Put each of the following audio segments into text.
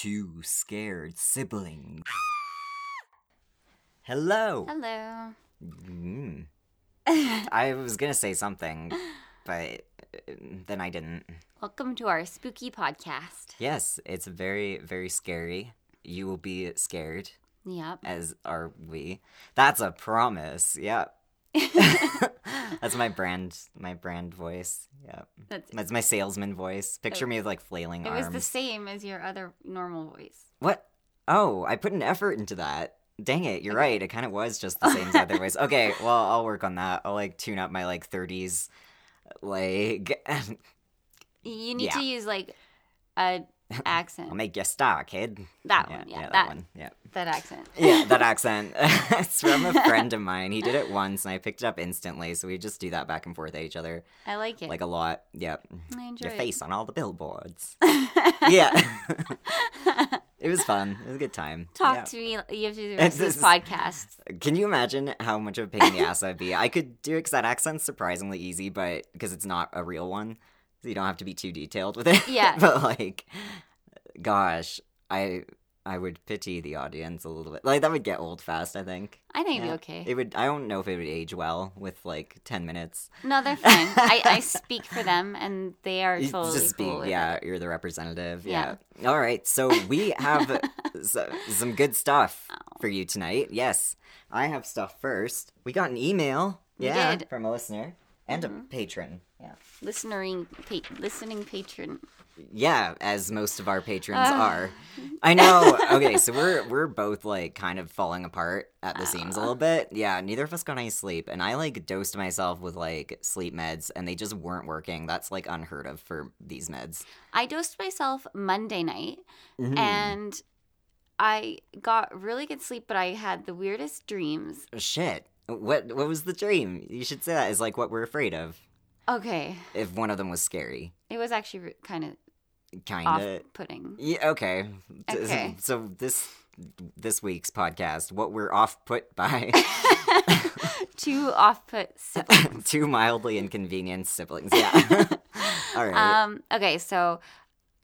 two scared siblings. Hello. Hello. Mm. I was gonna say something, but uh, then I didn't. Welcome to our spooky podcast. Yes, it's very, very scary. You will be scared, Yep. as are we. That's a promise. Yep. That's my brand, my brand voice. Yep. That's, That's my salesman voice. Picture me with like flailing it arms. It was the same as your other normal voice. What? Oh, I put an effort into that. Dang it, you're right. It kind of was just the same as other ways. Okay, well, I'll work on that. I'll like tune up my like 30s like You need Yeah. to use like a accent. I'll make you a star, kid. that one. Yeah, that, that one. Yeah. that accent. Yeah, that accent. it's from a friend of mine. He did it once and I picked it up instantly, so we just do that back and forth at each other I like it. like a lot. Yep. I enjoy Your it. face on all the billboards. yeah. it was fun. It was a good time. Talk Yeah. to me. You have to do the rest This this podcast. Can you imagine how much of a pain in the ass I'd be? I could do it because that accent's surprisingly easy, but because it's not a real one, you don't have to be too detailed with it. Yeah. but like, gosh, I I would pity the audience a little bit. Like that would get old fast. I think. I think it'd be okay. It would. I don't know if it would age well with like ten minutes. no, they're fine. I, I speak for them, and they are totally Just cool. be, with yeah, it. you're the representative. Yeah. Yeah. All right. So we have s- some good stuff Oh. for you tonight. Yes, I have stuff first. We got an email. Yeah, from a listener and Mhm. a patron. Yeah. Listening, pa- listening patron. Yeah, as most of our patrons Ugh. are. I know. Okay, so we're we're both like kind of falling apart at the seams a little bit. Yeah, neither of us got any sleep, and I like dosed myself with like sleep meds, and they just weren't working. That's like unheard of for these meds. I dosed myself Monday night, Mhm. and I got really good sleep, but I had the weirdest dreams. Shit. What what was the dream? You should say that is like what we're afraid of. Okay, If one of them was scary. it was actually kind of Kinda. off-putting. Yeah, okay. Okay. So this this week's podcast, what we're off put by Two off-put siblings. two mildly inconvenienced siblings. Yeah. All right. Um. Okay, so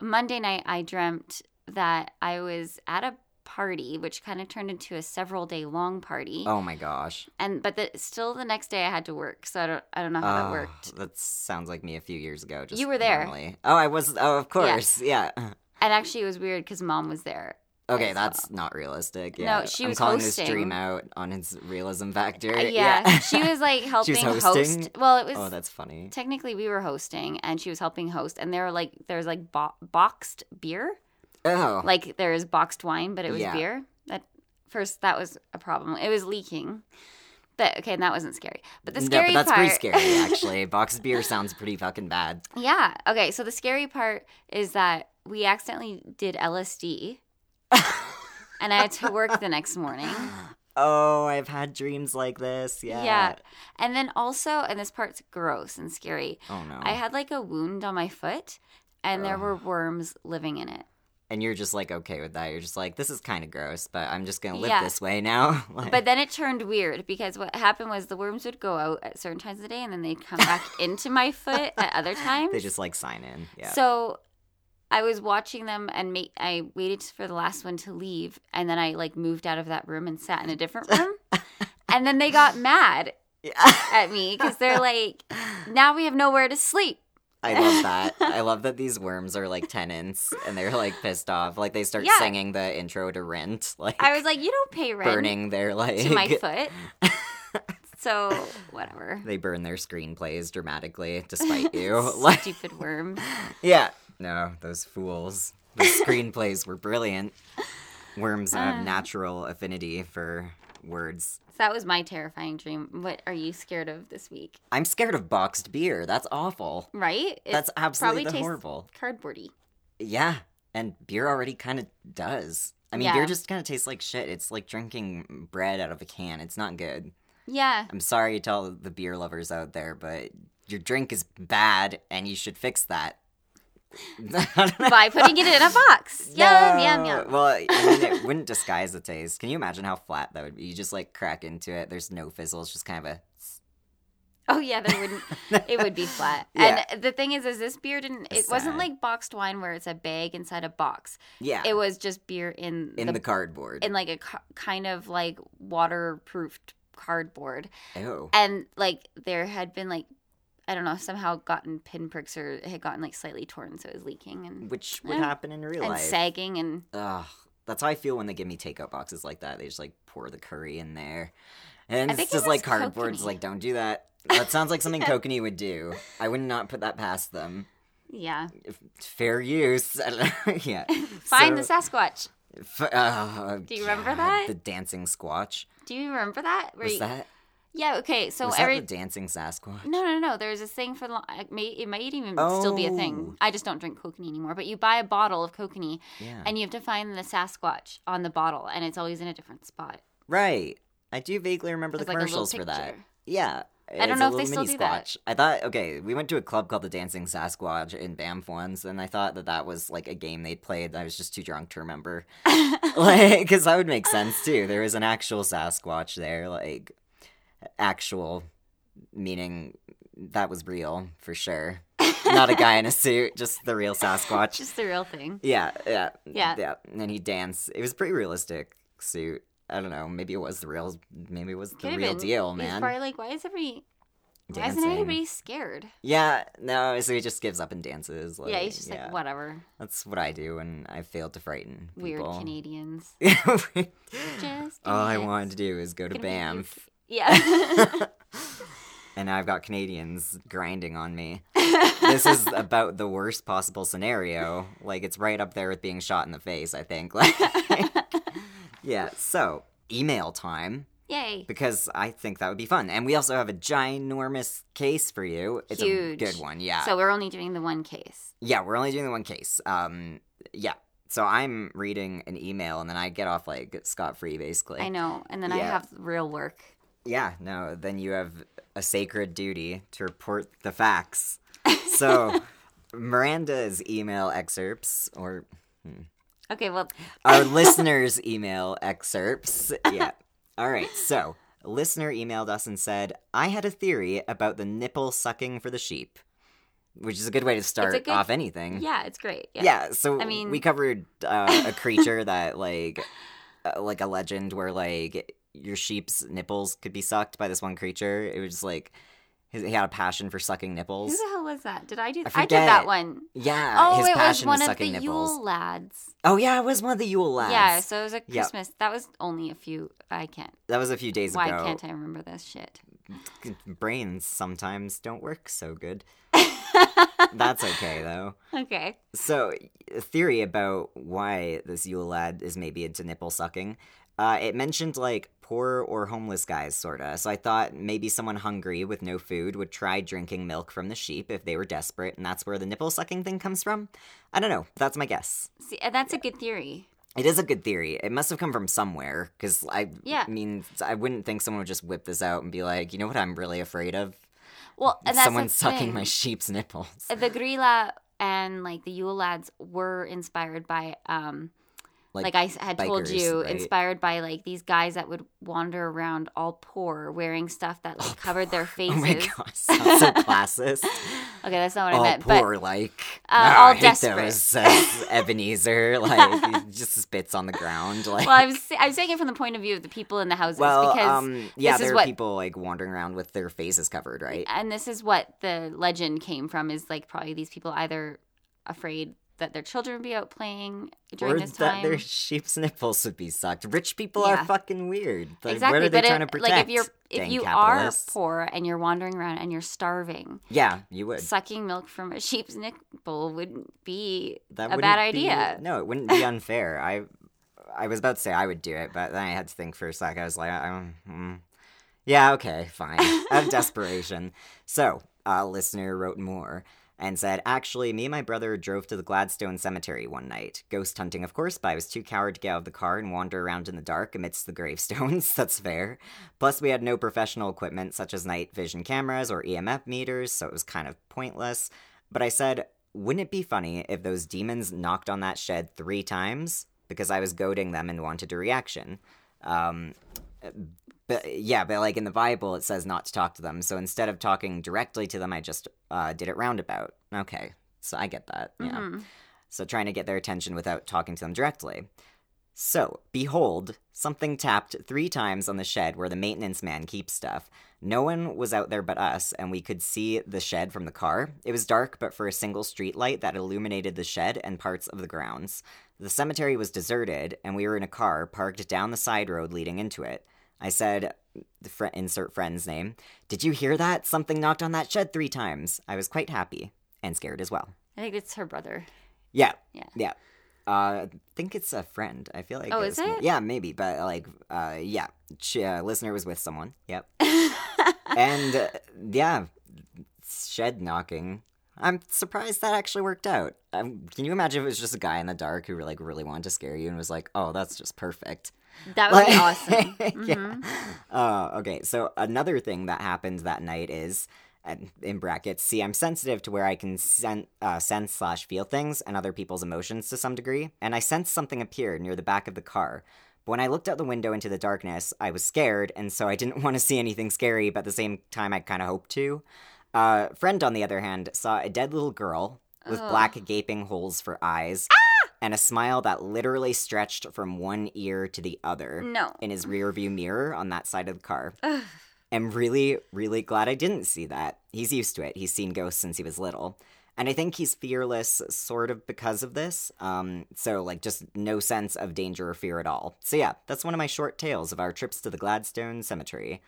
Monday night I dreamt that I was at a party, which kind of turned into a several day long party, oh my gosh. and but the, still the next day I had to work, so I don't I don't know how that Oh, worked. That sounds like me a few years ago. Just You were there. normally. Oh, I was. Oh, of course. Yeah. And actually, it was weird because mom was there. Okay, that's not realistic. Yeah. she I'm was calling hosting. this dream out on its realism factor. Uh, yeah, she was like helping hosting? host. Well, it was Oh, that's funny. technically we were hosting, and she was helping host. And there were like there's like bo- boxed beer, Oh. like there is boxed wine, but it was Yeah. beer. That first that was a problem. It was leaking. But okay, and that wasn't scary. But the scary but that's part, pretty scary, actually. Box of beer sounds pretty fucking bad. yeah. Okay, so the scary part is that we accidentally did LSD, and I had to work the next morning. Oh, I've had dreams like this. Yeah. Yeah. And then also, and this part's gross and scary. Oh no. I had like a wound on my foot, and there were worms living in it. And you're just like okay with that. You're just like, this is kind of gross, but I'm just gonna live Yeah. this way now. Like- But then it turned weird because what happened was the worms would go out at certain times of the day, and then they'd come back into my foot at other times. they just like sign in. Yeah. So I was watching them, and ma- I waited for the last one to leave, and then I like moved out of that room and sat in a different room. and then they got mad at me because they're like, "Now we have nowhere to sleep." I love that. I love that these worms are like tenants and they're like pissed off. Like they start Yeah. singing the intro to Rent, like I was like, "You don't pay rent burning their like to my foot." so whatever. they burn their screenplays dramatically to spite you. like Stupid worm. Yeah. No, those fools. The screenplays were brilliant. Worms Ah. have natural affinity for words. So that was my terrifying dream. What are you scared of this week? I'm scared of boxed beer. That's awful. Right? It That's absolutely probably tastes horrible. cardboardy. Yeah. And beer already kind of does. I mean, Yeah. beer just kind of tastes like shit. It's like drinking bread out of a can. It's not good. Yeah. I'm sorry to all the beer lovers out there, but your drink is bad and you should fix that. By putting it in a box. Yum, yum, No. yum. Well, I mean, it wouldn't disguise the taste. Can you imagine how flat that would be? You just like crack into it. There's no fizzle. It's just kind of a. Oh yeah, there wouldn't. it would be flat. Yeah. And the thing is, is this beer didn't. It wasn't like boxed wine where it's a bag inside a box. Yeah. It was just beer in in the, the, cardboard. in like a co- kind of like waterproofed cardboard, Ew. and like there had been like. I don't know, somehow gotten pinpricks or had gotten like slightly torn, so it was leaking and, Which would happen in real and life. sagging and Ugh. That's how I feel when they give me takeout boxes like that. They just like pour the curry in there. And I it's think it just like was cardboard. It's like, don't do that. That sounds like something Kokanee would do. I would not put that past them. yeah. Fair use. yeah. Find the Sasquatch. F- uh, Do you remember that? The dancing squatch. Do you remember that? Where Was you- that? Yeah. Okay. So was every that the dancing Sasquatch? No, no, no. There's this thing for the. It may, it might even still be a Oh. thing. I just don't drink kokanee anymore. But you buy a bottle of kokanee, Yeah. and you have to find the Sasquatch on the bottle, and it's always in a different spot. right. I do vaguely remember the It's like a little commercials for that. picture. Yeah. I don't know if they still do that. I thought, okay, we went to a club called the Dancing Sasquatch in Banff once, and I thought that that was like a game they'd played. I was just too drunk to remember. like, because that would make sense too. There was an actual Sasquatch there, like, actual, meaning that was real for sure. Not a guy in a suit, just the real Sasquatch. Just the real thing. Yeah, yeah, Yeah. yeah. And he danced. It was a pretty realistic suit. I don't know. Maybe it was the real. Maybe it was the Could've real been. deal, He's man. probably like, why is everybody? Why isn't Dancing. anybody scared? Yeah, no. So he just gives up and dances. Like, yeah, he's just like, whatever. That's what I do when I fail to frighten Weird people. Canadians. All Just I wanted to do is go to Banff, Yeah. and now I've got Canadians grinding on me. this is about the worst possible scenario. Like it's right up there with being shot in the face. I think. Like, yeah. So email time. Yay. because I think that would be fun. And we also have a ginormous case for you. It's Huge. a good one, yeah. So we're only doing the one case. yeah, we're only doing the one case. Um, yeah. So I'm reading an email and then I get off like scot free, basically. I know, and then I have real work. Yeah, no, then you have a sacred duty to report the facts. So Miranda's email excerpts, or Okay, well, our listeners' email excerpts. Yeah. All right. So, a listener emailed us and said, I had a theory about the nipple sucking for the sheep, which is a good way to start good- off anything. yeah, it's great. Yeah. Yeah. so I mean- we covered uh, a creature that, like, uh, like a legend where, like, your sheep's nipples could be sucked by this one creature. It was just like, his, he had a passion for sucking nipples. Who the hell was that? Did I do? I I, did that one. Yeah. Oh, his it was one of sucking the nipples. Yule lads. Oh, yeah, it was one of the Yule lads. Yeah, so it was a Yep. Christmas. That was only a few. I can't. That was a few days Why ago. Why can't I remember this shit? brains sometimes don't work so good. That's okay though. Okay. So, a theory about why this Yule lad is maybe into nipple sucking. Uh, it mentioned like poor or homeless guys, sorta. So I thought maybe someone hungry with no food would try drinking milk from the sheep if they were desperate, and that's where the nipple sucking thing comes from. I don't know. That's my guess. See, and that's a good theory. It is a good theory. It must have come from somewhere, because I Yeah. mean, I wouldn't think someone would just whip this out and be like, you know what I'm really afraid of? Well, and that's Someone sucking thing. my sheep's nipples. The Grýla and like the Yule lads were inspired by, um, like, I had told you, right? inspired by like these guys that would wander around all poor, wearing stuff that like covered their faces. Oh my gosh, sounds so classist. Okay, that's not what I all meant. But poor, like uh, "Ah, all I hate desperate." those," says Ebenezer, like just spits on the ground. Like, well, I'm sa- I'm saying it from the point of view of the people in the houses well, because um, yeah, this is there are what people like wandering around with their faces covered, right? and this is what the legend came from is like probably these people either afraid that their children would be out playing during or this that their sheep's nipples would be sucked. Rich people Yeah. are fucking weird. Like, exactly, what are they trying to protect? like if you're if you are poor and you're wandering around and you're starving, yeah, you would. sucking milk from a sheep's nipple wouldn't be That a bad be- idea. No, it wouldn't be unfair. I, I was about to say I would do it, but then I had to think for a sec. I was like, I, um, mm. yeah, okay, fine. Out of desperation. So, a listener wrote more and said, Actually, me and my brother drove to the Gladstone Cemetery one night. Ghost hunting, of course, but I was too coward to get out of the car and wander around in the dark amidst the gravestones. That's fair. Plus, we had no professional equipment such as night vision cameras or EMF meters, so it was kind of pointless. But I said, wouldn't it be funny if those demons knocked on that shed three times? Because I was goading them and wanted a reaction. Um, but yeah, but like in the Bible, it says not to talk to them. So instead of talking directly to them, I just uh, did it roundabout. Okay, so I get that. Yeah. Mhm. So trying to get their attention without talking to them directly. So, behold, something tapped three times on the shed where the maintenance man keeps stuff. No one was out there but us, and we could see the shed from the car. It was dark, but for a single street light that illuminated the shed and parts of the grounds. The cemetery was deserted, and we were in a car parked down the side road leading into it. I said, the fr- insert friend's name, Did you hear that? Something knocked on that shed three times. I was quite happy and scared as well. I think it's her brother. Yeah. Yeah. Yeah. Uh, I think it's a friend. I feel like. Oh, it's- is it? Yeah, maybe, but like, uh, yeah. She, uh, listener was with someone. Yep. and uh, yeah, shed knocking. I'm surprised that actually worked out. Um, can you imagine if it was just a guy in the dark who like really wanted to scare you and was like, "Oh, that's just perfect." That would be awesome. yeah. Mhm. Uh, okay, so another thing that happened that night is, in brackets, see, I'm sensitive to where I can sen- uh, sense slash feel things and other people's emotions to some degree, and I sensed something appear near the back of the car. But when I looked out the window into the darkness, I was scared, and so I didn't want to see anything scary, but at the same time, I kind of hoped to. Uh, friend, on the other hand, saw a dead little girl with Ugh. black gaping holes for eyes and a smile that literally stretched from one ear to the other No. in his rearview mirror on that side of the car. Ugh. I'm really, really glad I didn't see that. He's used to it. He's seen ghosts since he was little. And I think he's fearless, sort of, because of this. Um, so, like, just no sense of danger or fear at all. So, yeah, that's one of my short tales of our trips to the Gladstone Cemetery.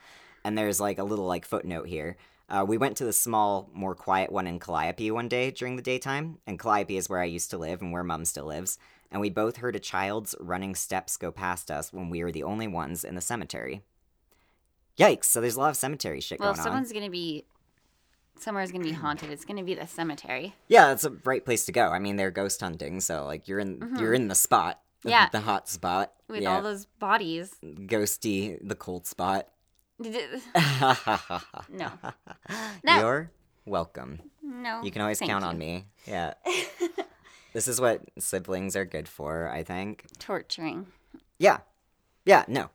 And there's, like, a little, like, footnote here. Uh, we went to the small, more quiet one in Calliope one day during the daytime, and Calliope is where I used to live and where Mum still lives. And we both heard a child's running steps go past us when we were the only ones in the cemetery. Yikes! So there's a lot of cemetery shit Well, going on. Well, someone's gonna be somewhere's gonna be haunted, it's gonna be the cemetery. Yeah, it's a right place to go. I mean, they're ghost hunting, so like you're in you're in the spot, the- Mm-hmm. Yeah. the hot spot With yeah. all those bodies. ghosty, the cold spot. No. No. You're welcome. No. You can always count you. on me. Yeah. this is what siblings are good for, I think. Torturing. Yeah. Yeah, no.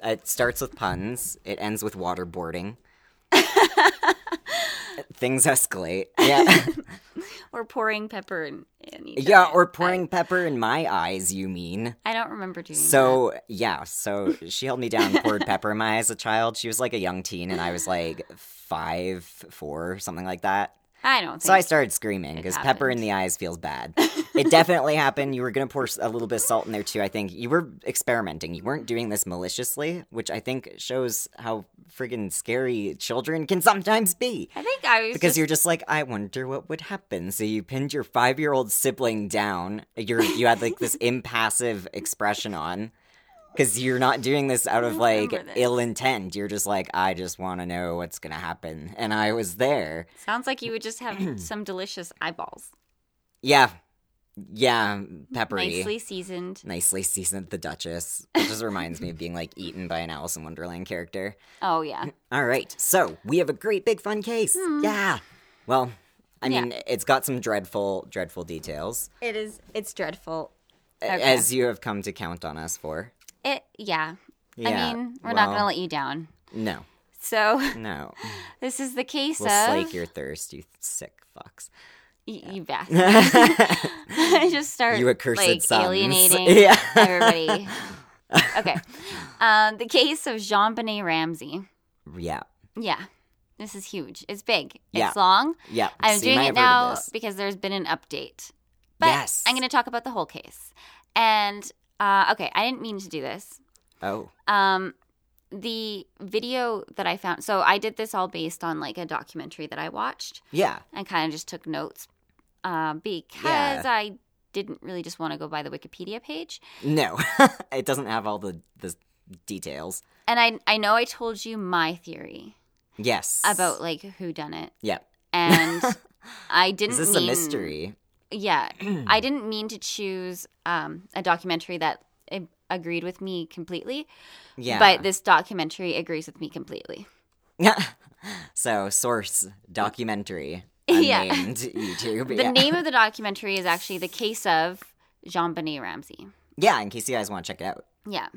It starts with puns, it ends with waterboarding. Things escalate. Yeah. Or pouring pepper in, in yeah, other. or pouring pepper in my eyes, you mean. I, I don't remember doing that. So yeah, so she held me down, and poured pepper in my eyes as a child. She was like a young teen, and I was like five, four, something like that. I don't think So I started screaming because pepper in happened. the eyes feels bad. it definitely happened. You were gonna pour a little bit of salt in there too. I think you were experimenting. You weren't doing this maliciously, which I think shows how friggin' scary children can sometimes be. I think I was Because just, you're just like, I wonder what would happen. So you pinned your five year old sibling down. You're you had like this impassive expression on. Because you're not doing this out of like this. ill intent. You're just like, I just want to know what's gonna happen. And I was there. sounds like you would just have some delicious eyeballs. Yeah. Yeah. Peppery. Nicely seasoned. Nicely seasoned the Duchess. It just reminds me of being like eaten by an Alice in Wonderland character. Oh yeah. All right, so we have a great big fun case. Yeah. Well, I Hmm. Yeah. mean, it's got some dreadful, dreadful details, It is it's dreadful. Okay. as you have come to count on us for. It yeah. Yeah. I mean, we're not gonna let you down. No, So no. this is the case We'll of slake your thirst, you sick fucks. y- you bastard. I just start You accursed like sons. alienating Yeah. everybody. Okay. Um, the case of JonBenét Ramsey. yeah, Yeah. This is huge. It's big. Yeah. It's long. yeah. I'm doing it have heard of now because there's been an update. But Yes. I'm going to talk about the whole case. And uh, okay, I didn't mean to do this. Oh, Um, the video that I found. So I did this all based on like a documentary that I watched yeah, and kind of just took notes uh, because Yeah. I didn't really just want to go by the Wikipedia page. no, it doesn't have all the the details. And I I know I told you my theory Yes, about like who done it, Yep. and I didn't. Is this a mystery? Yeah, I didn't mean to choose um, a documentary that agreed with me completely, Yeah, but this documentary agrees with me completely. so source documentary. Yeah. YouTube. The yeah. name of the documentary is actually The Case of JonBenét Ramsey. Yeah, in case you guys want to check it out. Yeah.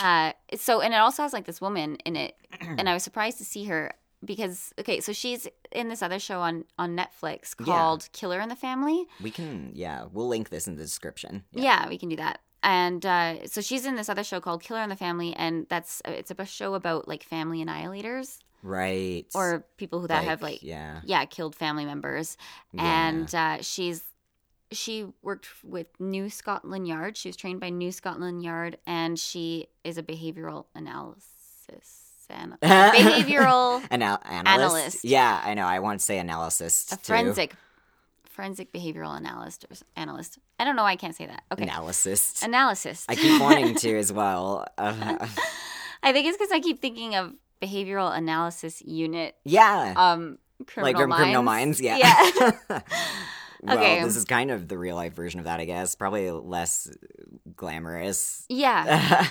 Uh, so and it also has like this woman in it, and I was surprised to see her because okay, so she's in this other show on on Netflix Yeah. called Killer in the Family. We can, yeah, we'll link this in the description. Yeah, we can do that. And uh, so she's in this other show called Killer in the Family, and that's it's a show about like family annihilators Right. or people who that have like yeah. yeah killed family members. Yeah. And uh, she's she worked with New Scotland Yard. She was trained by New Scotland Yard, and she is a behavioral analysis and behavioral Anal- analyst? Analyst. Yeah, I know. I want to say analysis. a too. forensic forensic behavioral analyst or analyst. I don't know. why I can't say that. Okay, Analysis. analysis. I keep wanting to as well. Uh, I think it's because I keep thinking of behavioral analysis unit. yeah. Um, criminal like from minds. Criminal Minds. Yeah. Yeah. well, Okay. this is kind of the real life version of that, I guess. Probably less glamorous. yeah.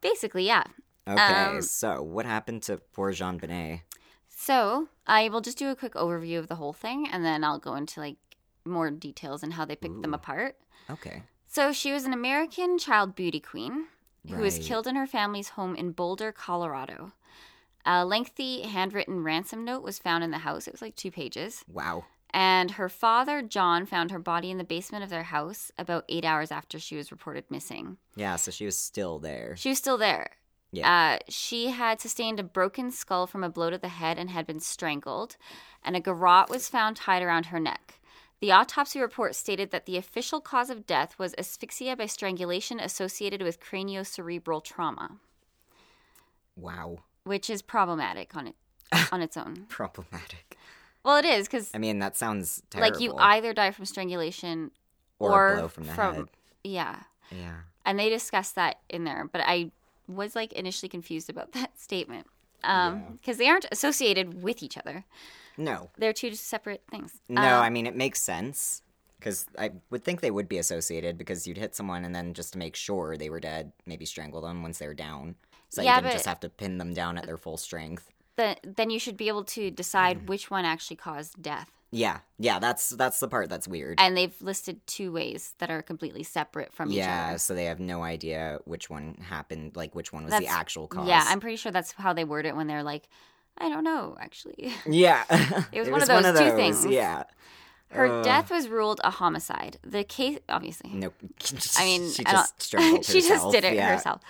Basically, yeah. Okay, Um, so what happened to poor JonBenét? So I will just do a quick overview of the whole thing, and then I'll go into like more details and how they picked them apart. Okay. So she was an American child beauty queen who was killed in her family's home in Boulder, Colorado. A lengthy handwritten ransom note was found in the house. It was like two pages. Wow. And her father, John, found her body in the basement of their house about eight hours after she was reported missing. Yeah, so she was still there. She was still there. Yeah. Uh, she had sustained a broken skull from a blow to the head and had been strangled, and a garrote was found tied around her neck. The autopsy report stated that the official cause of death was asphyxia by strangulation associated with craniocerebral trauma, Wow. which is problematic on it on its own. Problematic. Well, it is because I mean, that sounds terrible. like you either die from strangulation or, or a blow from the from- head. yeah, Yeah. and they discussed that in there, but I was like initially confused about that statement um because they aren't associated with each other. No. They're two separate things. No, Um, I mean it makes sense because I would think they would be associated because you'd hit someone and then just to make sure they were dead, maybe strangle them once they were down. So Yeah, you didn't just have to pin them down at their full strength. the, then you should be able to Mm. decide which one actually caused death. Yeah, yeah, that's that's the part that's weird. And they've listed two ways that are completely separate from each other. yeah, so they have no idea which one happened, like which one was That's- the actual cause. Yeah, I'm pretty sure that's how they word it when they're like, I don't know, actually. yeah. It was one of those two things. Yeah. Her Ugh. death was ruled a homicide. The case, obviously. Nope. I mean, she I just strangled she just did it yeah. herself.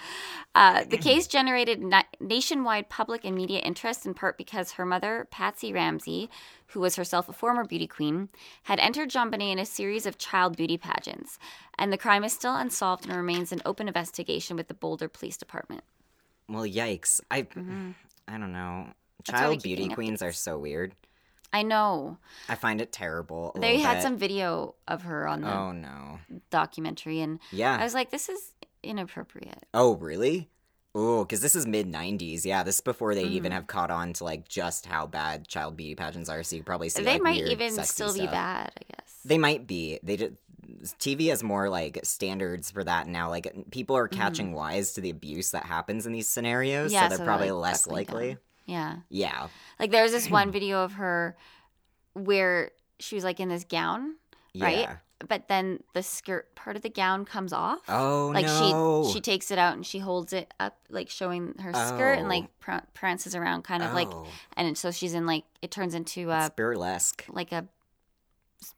Uh, the case generated na- nationwide public and media interest in part because her mother, Patsy Ramsey, who was herself a former beauty queen, had entered JonBenét in a series of child beauty pageants, and the crime is still unsolved and remains an open investigation with the Boulder Police Department. Well, yikes. I I don't know. Mm-hmm. That's why we Child beauty queens are so weird. I know I find it terrible. they had bit. some video of her on the Oh no. documentary, and Yeah. I was like, "This is inappropriate." Oh, really? Oh, because this is mid '90s. Yeah, this is before they Mm-hmm. even have caught on to like just how bad child beauty pageants are. So you probably see they like, might even still be stuff. bad, I guess. They might be. They just TV has more like standards for that now. Like people are catching wise to the abuse that happens in these scenarios, Mm-hmm. Yeah, so they're so, probably like, less likely. down. Yeah. Yeah. Like there was this one video of her where she was like in this gown, right? Yeah. But then the skirt part of the gown comes off. Oh no. like no. she she takes it out and she holds it up, like showing her skirt and Oh. like pr- prances around, kind of like, Oh, and so she's in like it turns into a it's burlesque. like a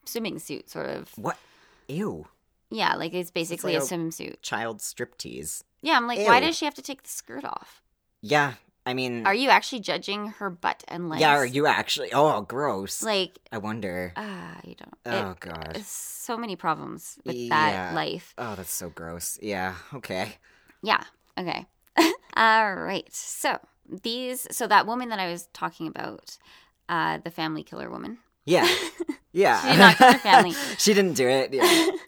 swimming suit, sort of. What? Ew. Yeah, like it's basically like a a- swimsuit. Child striptease. Yeah, I'm like, why does she have to take the skirt off? Yeah. I mean, Are you actually judging her butt and legs? yeah. Are you actually? Oh, gross. like? I wonder. Ah, you don't. Oh, it- God. so many problems with Yeah. that life. Oh, that's so gross. Yeah. Okay. Yeah. Okay. All right. So these. So that woman that I was talking about, uh, the family killer woman. Yeah. Yeah. She did not kill her family. she didn't do it. Yeah. she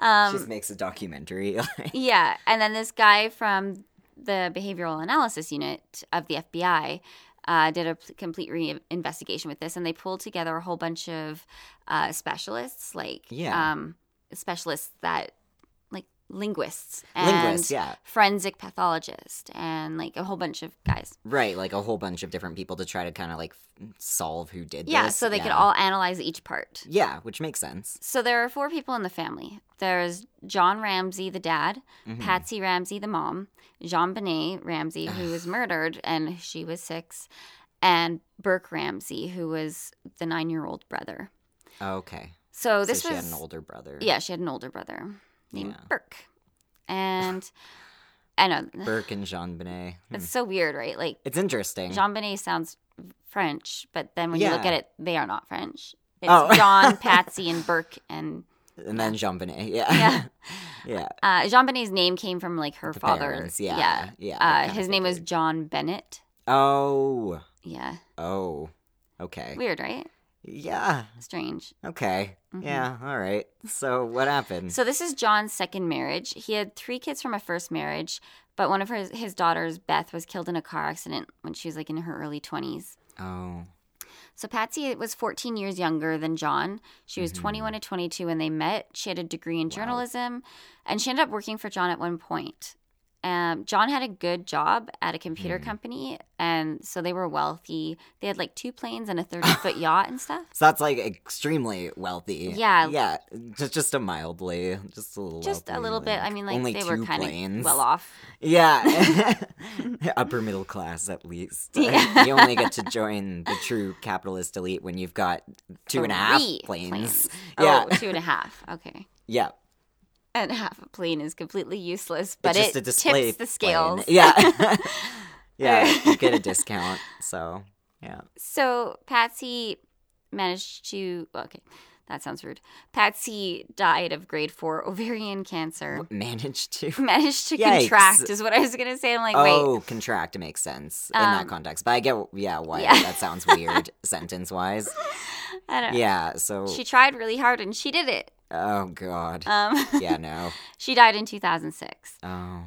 Um, just makes a documentary. yeah, and then this guy from the behavioral analysis unit of the FBI uh, did a complete re- investigation with this, and they pulled together a whole bunch of uh, specialists, like Yeah. um, specialists that linguists and Linguists, yeah. forensic pathologist and like a whole bunch of guys. Right, like a whole bunch of different people to try to kind of like solve who did this. Yeah, this. so they could all analyze each part. Yeah, which makes sense. So there are four people in the family. There's John Ramsey, the dad, Mhm. Patsy Ramsey, the mom, JonBenét Ramsey, who was murdered and she was six, and Burke Ramsey, who was the nine year old brother. Okay. So this so she was had an older brother. yeah, she had an older brother named Yeah. Burke, and I know Burke and JonBenét. Hmm. it's so weird, right? Like It's interesting. Jean Benet sounds French, but then when you look at it, they are not French. It's Oh. John, Patsy, and Burke, and and then JonBenét. Yeah. Yeah. yeah. uh, JonBenét's name came from like her The father. parents, yeah, yeah. yeah, Uh, his name was. John Bennett. Oh. Yeah, Oh. Okay. weird, right? Yeah. Strange. Okay. Mhm. Yeah. All right. So what happened? So this is John's second marriage. He had three kids from a first marriage, but one of his, his daughters, Beth, was killed in a car accident when she was like in her early twenties. oh. So Patsy was 14 years younger than John. She was 21 to 22 when they met. She had a degree in journalism, and she ended up working for John at one point. Um, John had a good job at a computer company, and so they were wealthy. They had like two planes and a 30 foot yacht and stuff. So that's like extremely wealthy. Yeah. Yeah. Just just a mildly, just a little. Just a wealthy, little bit. I mean, like only they were kind planes. of well off. Yeah. Upper middle class at least. Yeah. you only get to join the true capitalist elite when you've got two and a half Three planes. Oh, Yeah. two and a half. Okay. Yeah. And half a plane is completely useless, but it's it tips the plane. scales. Yeah. yeah. You get a discount. So yeah. So Patsy managed to. Okay, that sounds rude. Patsy died of grade four ovarian cancer. Managed to. Managed to Yikes. contract is what I was gonna say. I'm like, wait, Oh, contract makes sense in that Um, context. But I get, yeah, why yeah. that sounds weird sentence wise. I don't know. Yeah, so, She tried really hard and she did it. Oh, God. Um, Yeah, no. she died in 2006. Oh. Oh,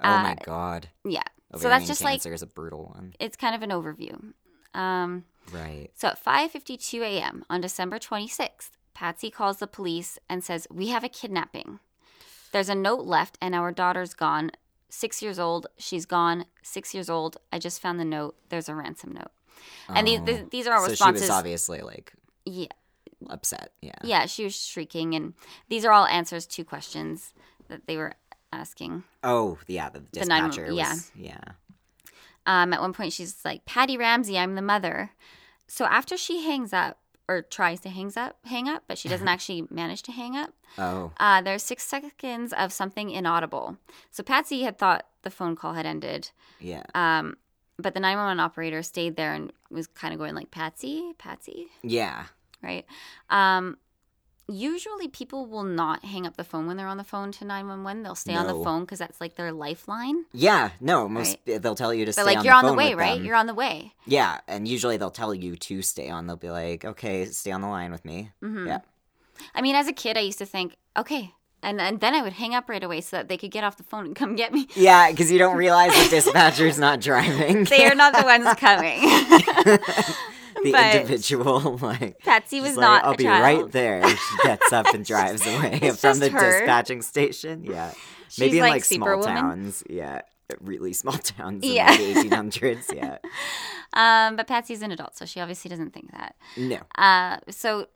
my Uh, God. Yeah. so that's just like cancer is a brutal one. it's kind of an overview. Um, Right. so at 5:52 a.m. on December 26th, Patsy calls the police and says, "We have a kidnapping. There's a note left, and our daughter's gone. Six years old. She's gone. Six years old. I just found the note. There's a ransom note." And these Oh. these, these are all so responses. she was obviously like yeah, upset. Yeah. yeah, she was shrieking, and these are all answers to questions that they were asking. Oh, yeah. The The 911 dispatcher yeah. was. Yeah. Um, at one point, she's like, "Patty Ramsey, I'm the mother." So after she hangs up or tries to hangs up, hang up, but she doesn't actually manage to hang up. Oh. Uh, there's six seconds of something inaudible. So Patsy had thought the phone call had ended, Yeah. um, but the 911 operator stayed there and was kind of going like, "Patsy, Patsy," Yeah. Right? Um, usually people will not hang up the phone when they're on the phone to 911. They'll stay on the phone because that's like their lifeline. Yeah. No, most they'll tell you to They're stay like, on "You're the on the way, right? them. You're on the way." Yeah, and usually they'll tell you to stay on. They'll be like, "Okay, stay on the line with me." Mhm. Yeah. I mean, as a kid, I used to think, okay. And, and then I would hang up right away so that they could get off the phone and come get me. Yeah, because you don't realize the dispatcher's not driving. They are not the ones coming. the but- individual, like Patsy was like, not I'll be child. right there. She gets up and drives away from the her. dispatching station. Yeah, She's maybe in like like small Superwoman. towns. Yeah, really small towns in Yeah. like the 1800s. Yeah, Um, but Patsy's an adult, so she obviously doesn't think that. no, Uh, so,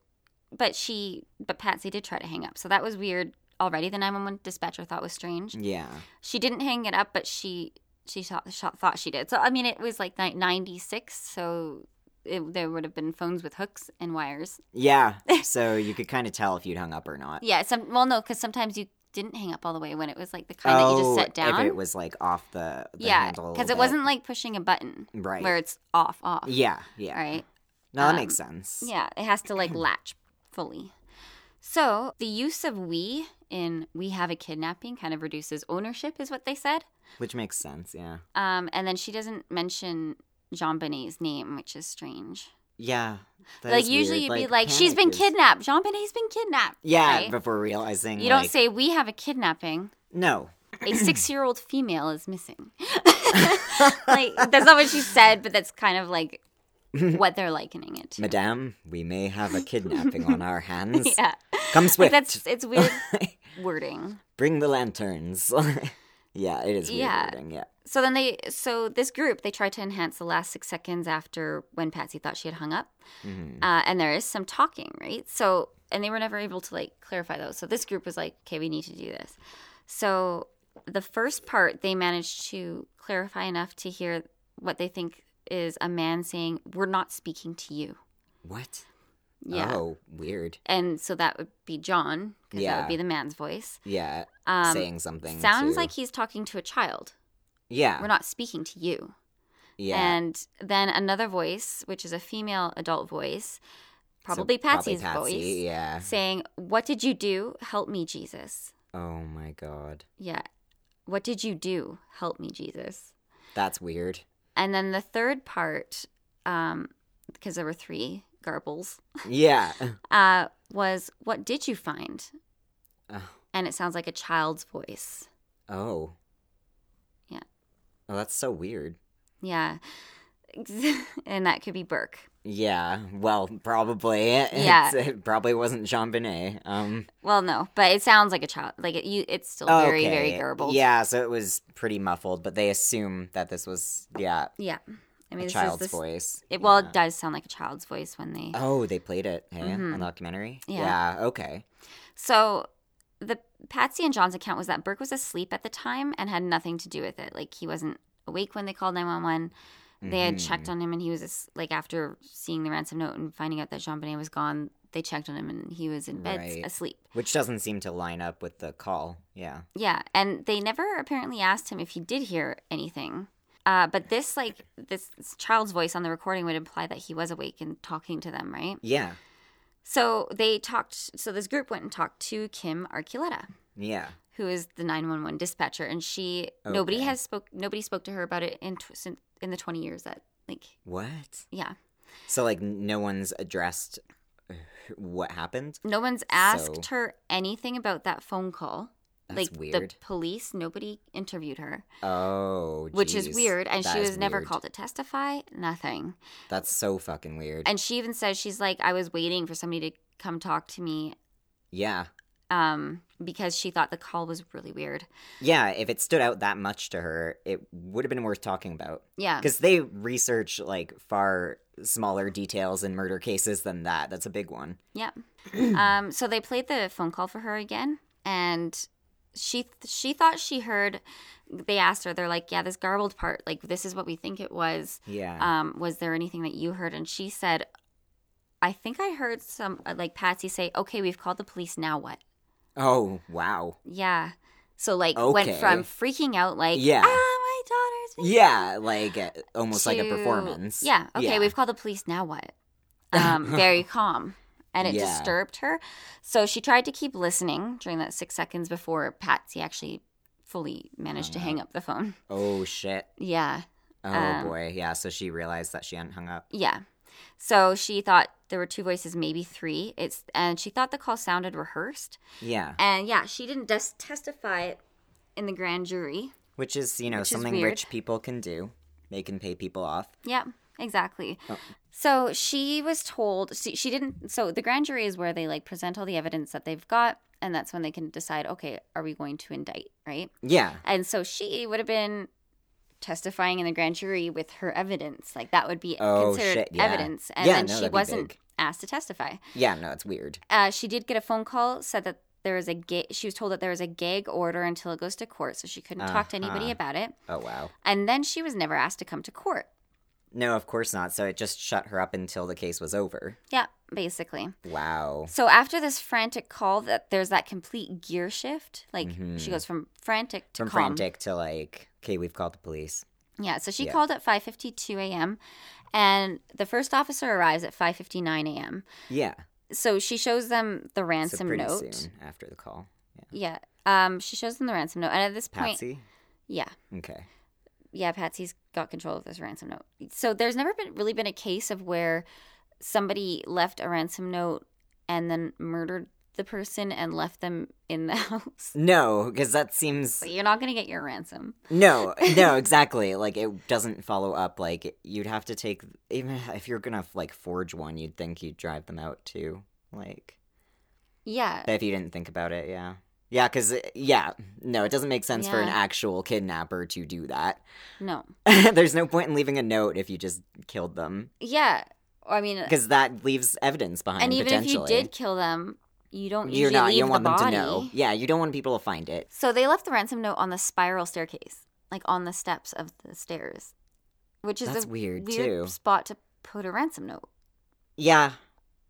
but she, but Patsy did try to hang up. So that was weird already. The 911 dispatcher thought was strange. yeah, She didn't hang it up, but she, she thought, thought she did. So, I mean, it was like 96. So it, there would have been phones with hooks and wires. yeah. So you could kind of tell if you'd hung up or not. Yeah, some well, no, because sometimes you didn't hang up all the way when it was like the kind that you just set down. Oh, if it was like off the, the yeah, because it wasn't like pushing a button right. where it's off, off. yeah, yeah. Right. No, that Um, makes sense. Yeah, it has to like latch fully. So the use of "we" in "we have a kidnapping" kind of reduces ownership, is what they said. Which makes sense. Yeah. Um, and then she doesn't mention JonBenét's name, which is strange. Yeah. like usually you'd be like, "She's been is- kidnapped. JonBenét's been kidnapped." Yeah, right? before realizing. You don't say, "We have a kidnapping." no. a six-year-old female is missing. like that's not what she said, but that's kind of like what they're likening it to. Madame, we may have a kidnapping on our hands. yeah. Come Like swift. that's it's weird wording. Bring the lanterns. Yeah, it is Yeah. yeah. So then they so this group they tried to enhance the last six seconds after when Patsy thought she had hung up, Mhm. uh, and there is some talking, right? So and they were never able to like clarify those. So this group was like, okay, we need to do this. So the first part they managed to clarify enough to hear what they think is a man saying, "We're not speaking to you." What? Yeah. Oh, weird. And so that would be John, because that would be the man's voice. Yeah, Um, saying something. sounds to- like he's talking to a child. Yeah. We're not speaking to you. yeah. And then another voice, which is a female adult voice, probably So Patsy's Patsy, voice, Yeah. saying, What did you do? Help me, Jesus. Oh my god. Yeah. What did you do? Help me, Jesus. That's weird. And then the third part, um, because there were three garbles, Yeah. uh, was, What did you find? Oh. And it sounds like a child's voice. Oh. Yeah. Oh, that's so weird. Yeah. and that could be Burke. Yeah. Well, probably. Yeah. It probably wasn't JonBenét. Um. Well, no, but it sounds like a child. Like it, you, it's still very, very okay. garbled. Yeah. So it was pretty muffled, but they assume that this was yeah Yeah. I mean, a child's this, voice. It, well, Yeah. it does sound like a child's voice when they. Oh, they played it. Hey, Mhm. on the documentary. Yeah. Okay. So, the Patsy and John's account was that Burke was asleep at the time and had nothing to do with it. Like he wasn't awake when they called nine one one. They had checked on him and he was as- like after seeing the ransom note and finding out that JonBenét was gone. They checked on him and he was in bed Right. asleep. Which doesn't seem to line up with the call. Yeah. Yeah, and they never apparently asked him if he did hear anything. Uh, but this, like, this child's voice on the recording would imply that he was awake and talking to them, right? Yeah. So they talked. So this group went and talked to Kim Archuleta, Yeah. who is the nine one one dispatcher, and she nobody has spoke nobody spoke to her about it in tw- sin- in the twenty years that like What? yeah So like no one's addressed uh, what happened. no one's asked So- her anything about that phone call. That's like weird. the police, nobody interviewed her, Oh, which is weird. And That she was never weird. called to testify. Nothing. That's so fucking weird. And she even says she's like, I was waiting for somebody to come talk to me, yeah. um, because she thought the call was really weird. Yeah, if it stood out that much to her, it would have been worth talking about. Yeah. Because they research like far smaller details in murder cases than that. That's a big one. Yeah. um, so they played the phone call for her again, and she she thought she heard. They asked her. They're like, "Yeah, this garbled part. Like, this is what we think it was. Yeah. Um, was there anything that you heard?" And she said, "I think I heard some uh, like Patsy say, "Okay, we've called the police. Now what?" oh, wow. Yeah. So like went Okay. from freaking out like, Yeah. ah, my daughter's Yeah, like uh, almost like a performance. Yeah. Okay, Yeah. we've called the police. Now what? Um, very calm. And it Yeah. disturbed her. So she tried to keep listening during that six seconds before Patsy actually fully managed to Hung hang up the phone. Oh shit. Yeah. Oh Um, boy. Yeah. So she realized that she hadn't hung up. Yeah. So she thought there were two voices, maybe three. It's and she thought the call sounded rehearsed. Yeah. And yeah, she didn't des- testify in the grand jury. Which is you know something rich people can do. They can pay people off. Yeah, exactly. Oh. So she was told she, she didn't. So the grand jury is where they like present all the evidence that they've got, and that's when they can decide. Okay, are we going to indict? Right. Yeah. And so she would have been testifying in the grand jury with her evidence. Like that would be Oh, considered yeah. evidence, and Yeah, then no, she wasn't asked to testify. Yeah. No, it's weird. Uh, she did get a phone call. Said that there was a ga- she was told that there was a gag order until it goes to court, so she couldn't talk to anybody Uh-huh. about it. Oh wow. And then she was never asked to come to court. No, of course not. So it just shut her up until the case was over. Yeah, basically. Wow. So after this frantic call, that there's that complete gear shift. Like she goes from frantic to Mm-hmm. From calm. frantic to like, okay, we've called the police. Yeah. So she Yeah. called at 5:52 a.m. and the first officer arrives at 5:59 a.m. Yeah. So she shows them the ransom pretty note. after the call. Yeah. Um. She shows them the ransom note, and at this point, Patsy. yeah, Okay. Yeah, Patsy's got control of this ransom note. So there's never been really been a case of where somebody left a ransom note and then murdered the person and left them in the house. No, because that seems But you're not going to get your ransom. no, no, exactly. Like it doesn't follow up. Like you'd have to take even if you're gonna like forge one, you'd think you'd drive them out too. Like Yeah. if you didn't think about it, yeah, yeah, because uh, yeah, no, it doesn't make sense for an actual kidnapper to do that. No. There's no point in leaving a note if you just killed them, Yeah. I mean, uh, because that leaves evidence behind. and even if you did kill them, you don't you're not. leave You don't want the them body. to know. Yeah, you don't want people to find it. So they left the ransom note on the spiral staircase, like on the steps of the stairs, which is That's a weird, weird too. spot to put a ransom note. Yeah,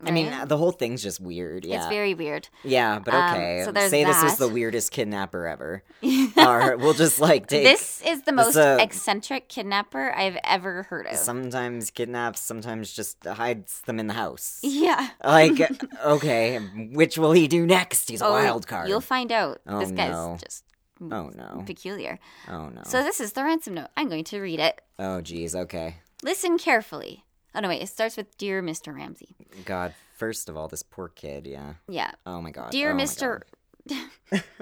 I mean the whole thing's just weird. Yeah, it's very weird. yeah, but Um, okay. so there's Say this was the weirdest kidnapper ever. or we'll just like take this is the most uh, eccentric kidnapper I've ever heard of. sometimes kidnaps, sometimes just hides them in the house. yeah. like, okay, which will he do next? He's a Oh, wild card. You'll find out. Oh, this guy's no. just Oh no. peculiar. Oh no. So this is the ransom note. I'm going to read it. oh geez. Okay. Listen carefully. Oh no, wait. It starts with "Dear Mr. Ramsey." God. First of all, this poor kid. Yeah. Yeah. Oh my god. Dear Oh Mr. God.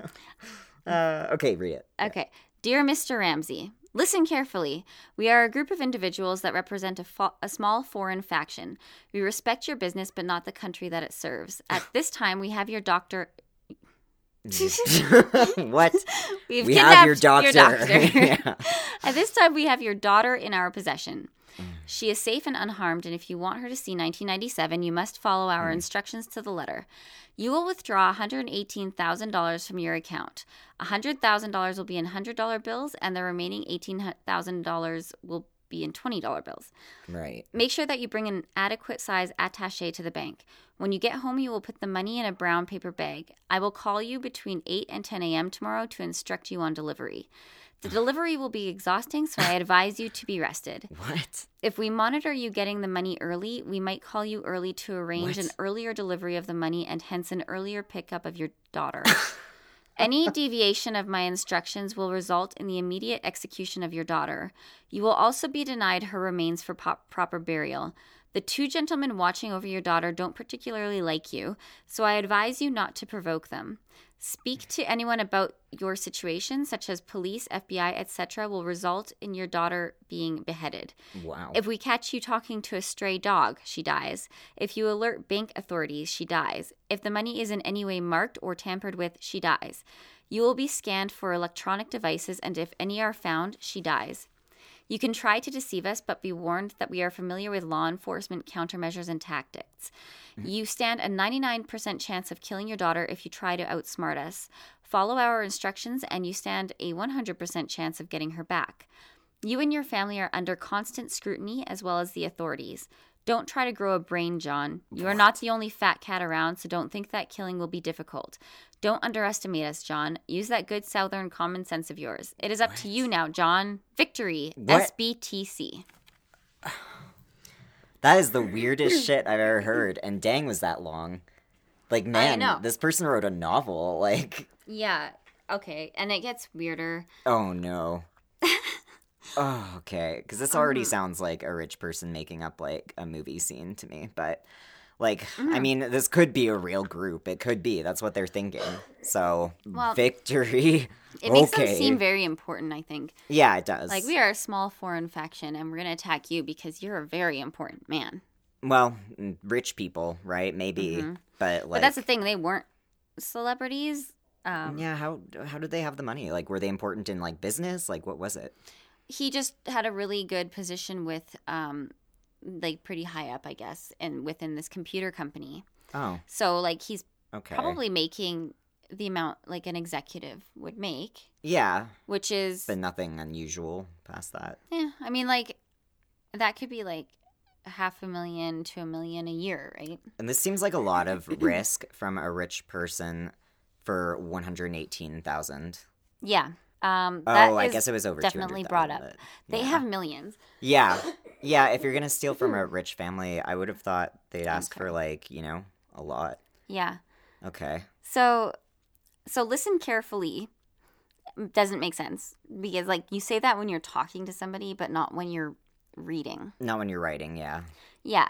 Uh, okay, read it. Okay. Dear Mr. Ramsey, listen carefully. We are a group of individuals that represent a, fo- a small foreign faction. We respect your business, but not the country that it serves. At this time, we have your doctor. what? We've we have your doctor. Your doctor. Yeah. At this time, we have your daughter in our possession. Mm. She is safe and unharmed, and if you want her to see 1997, you must follow our mm. instructions to the letter. You will withdraw $118,000 from your account. $100,000 will be in $100 bills, and the remaining $18,000 will be in $20 bills. Right. Make sure that you bring an adequate size attache to the bank. When you get home, you will put the money in a brown paper bag. I will call you between 8 and 10 a.m. tomorrow to instruct you on delivery. The delivery will be exhausting, so I advise you to be rested. What? If we monitor you getting the money early, we might call you early to arrange What? an earlier delivery of the money and hence an earlier pickup of your daughter. Any deviation of my instructions will result in the immediate execution of your daughter. You will also be denied her remains for pop- proper burial. The two gentlemen watching over your daughter don't particularly like you, so I advise you not to provoke them. Speak to anyone about your situation, such as police, FBI, etc., will result in your daughter being beheaded. Wow. If we catch you talking to a stray dog, she dies. If you alert bank authorities, she dies. If the money is in any way marked or tampered with, she dies. You will be scanned for electronic devices, and if any are found, she dies. You can try to deceive us, but be warned that we are familiar with law enforcement countermeasures and tactics. Mm-hmm. You stand a 99% chance of killing your daughter if you try to outsmart us. Follow our instructions, and you stand a 100% chance of getting her back. You and your family are under constant scrutiny as well as the authorities. Don't try to grow a brain, John. You are not the only fat cat around, so don't think that killing will be difficult. Don't underestimate us, John. Use that good southern common sense of yours. It is up to you now, John. Victory. What? SBTC. That is the weirdest shit I've ever heard, and dang, was that long. Like, man, this person wrote a novel. Like, Yeah. Okay. And it gets weirder. oh no. oh, okay. Because this already sounds like a rich person making up like a movie scene to me. But, like, Mm-hmm. I mean, this could be a real group. It could be. That's what they're thinking. So, Well, victory. It makes okay. them seem very important, I think. Yeah, it does. Like, we are a small foreign faction, and we're going to attack you because you're a very important man. Well, mm, rich people, right? Maybe, Mhm. but like, but that's the thing, they weren't celebrities. Um, yeah. How how did they have the money? Like, were they important in like business? Like, what was it? He just had a really good position with um like pretty high up i guess and within this computer company Oh, so like he's okay. probably making the amount like an executive would make Yeah, which is but nothing unusual past that. yeah i mean like that could be like half a million to a million a year right And this seems like a lot of risk from a rich person for one hundred eighteen thousand. yeah um Oh, I guess it was over definitely brought up but- they have millions Yeah, yeah. If you're gonna steal from a rich family, I would have thought they'd ask Okay. for like you know a lot. yeah Okay. So, so listen carefully. Doesn't make sense because like you say that when you're talking to somebody, but not when you're reading. Not when you're writing. Yeah. Yeah.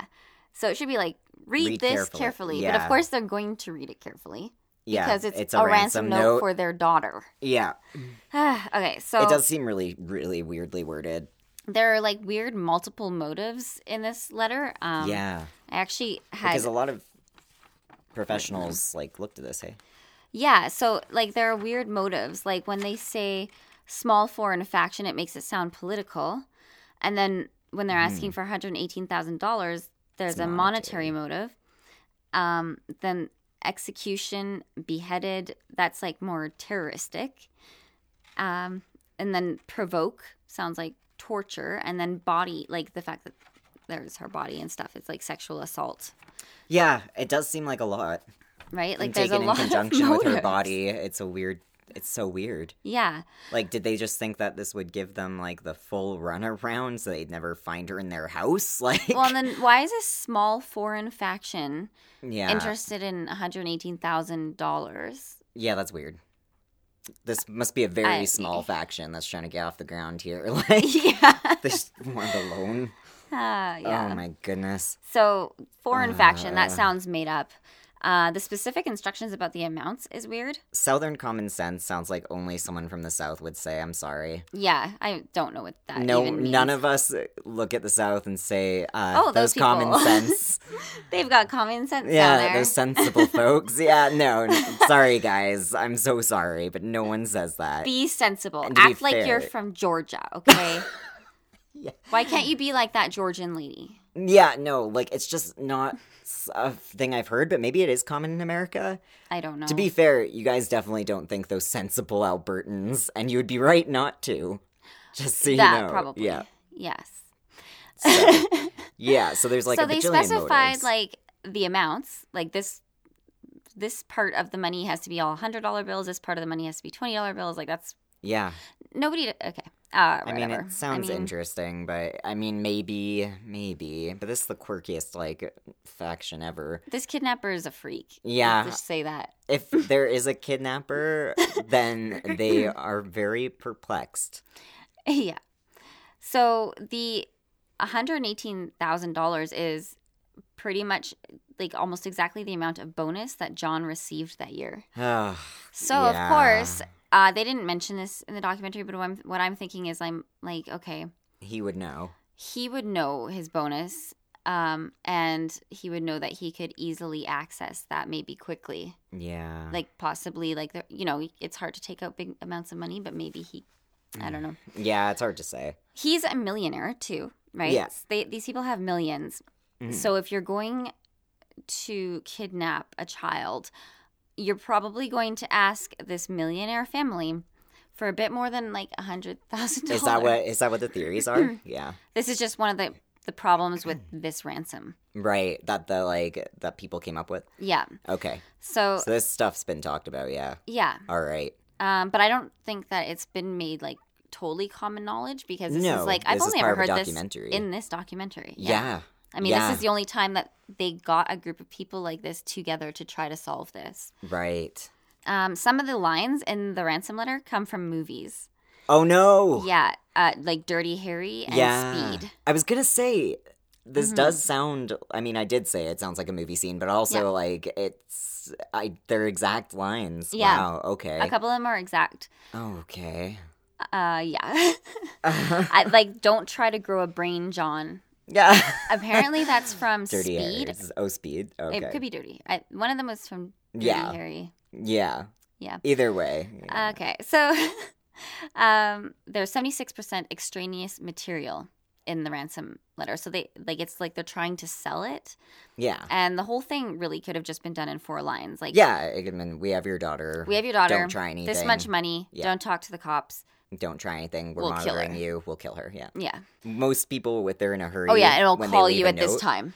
So it should be like read, Read this carefully. carefully. But of course they're going to read it carefully Yeah, because it's, a, ransom, note, for their daughter. yeah. okay, so it does seem really, really weirdly worded. there are like weird multiple motives in this letter. Um, yeah, I actually had because a lot of professionals like looked at this. Hey, Yeah, so like there are weird motives. Like when they say small foreign faction, it makes it sound political. And then when they're asking for $118,000, there's It's a monetary motive. Um, then execution, beheaded, that's like more terroristic. Um, and then provoke sounds like torture. And then body, like the fact that there's her body and stuff, it's like sexual assault, yeah, it does seem like a lot. right? Like and there's a lot in conjunction with her body, it's a weird. It's so weird. Yeah. Like, did they just think that this would give them like the full runaround, so they'd never find her in their house? Like, Well, and then why is a small foreign faction yeah, interested in one hundred eighteen thousand dollars? yeah, that's weird. This must be a very I- small faction that's trying to get off the ground here. Like, Yeah, they just want a loan. Ah, yeah. Oh my goodness. So foreign faction that Uh. sounds made up. Uh, the specific instructions about the amounts is weird. Southern common sense sounds like only someone from the South would say, I'm sorry. Yeah, I don't know what that no, even means. none of us look at the South and say, uh, Oh, those those, common sense. They've got common sense down yeah, those sensible folks. Yeah, no, sorry, guys. I'm so sorry, but no one says that. Be sensible. To be Act like you're from Georgia, okay? Yeah. Why can't you be like that Georgian lady? Yeah, no, like, it's just not a thing I've heard, but maybe it is common in America. I don't know. To be fair, you guys definitely don't think those sensible Albertans, and you would be right not to. Just so that you know. probably. Yeah. Yes. So, yeah, so there's like so a they specified motives. like the amounts like this this part of the money has to be all hundred dollar bills this part of the money has to be twenty dollar bills like that's Yeah. nobody okay uh I mean, it sounds mean, interesting, but I mean, maybe, maybe. But this is the quirkiest, like, faction ever. this kidnapper is a freak Yeah. Just say that If there is a kidnapper, then they are very perplexed. yeah so the $118000 is pretty much like almost exactly the amount of bonus that john received that year So Yeah. of course, uh, they didn't mention this in the documentary, but what I'm, what I'm thinking is, I'm like, okay, he would know. he would know his bonus, um, and he would know that he could easily access that maybe quickly, Yeah. like possibly, like the, you know, it's hard to take out big amounts of money, but maybe he, I don't know. yeah, it's hard to say. He's a millionaire too, right? Yeah. They, these people have 1000000s Mhm. So if you're going to kidnap a child, you're probably going to ask this millionaire family for a bit more than like a hundred thousand dollars. Is that what is that what the theories are? yeah. This is just one of the the problems with this ransom. Right. That the like that people came up with. Yeah. Okay. So, So this stuff's been talked about, yeah. yeah. All right. Um, but I don't think that it's been made like totally common knowledge because this No, is like I've only ever heard this in this documentary. Yeah. I mean, Yeah. this is the only time that they got a group of people like this together to try to solve this. Right. Um, some of the lines in the ransom letter come from movies. Oh no. Yeah, uh, like Dirty Harry and yeah. Speed. I was gonna say this Mhm. does sound. I mean, I did say it sounds like a movie scene, but also Yeah. like it's. I they're exact lines. Yeah. Wow. Okay. A couple of them are exact. okay. Uh, yeah. I, like, don't try to grow a brain, John. Yeah. Apparently, that's from Dirty Speed. Harry's. Oh, speed. Okay. It could be dirty. I, one of them was from Dirty Yeah. Harry. Yeah. Yeah. Either way. Okay, so um, there's 76% extraneous material in the ransom letter. So they like it's like they're trying to sell it, yeah. and the whole thing really could have just been done in four lines. Like, Yeah. I mean, we have your daughter. we have your daughter. Don't try anything. This much money. Yeah. Don't talk to the cops. Don't try anything. We're We'll kill monitoring you. We'll kill her. Yeah. Yeah. Most people, with they're in a hurry. Oh yeah, and it'll call you at this time,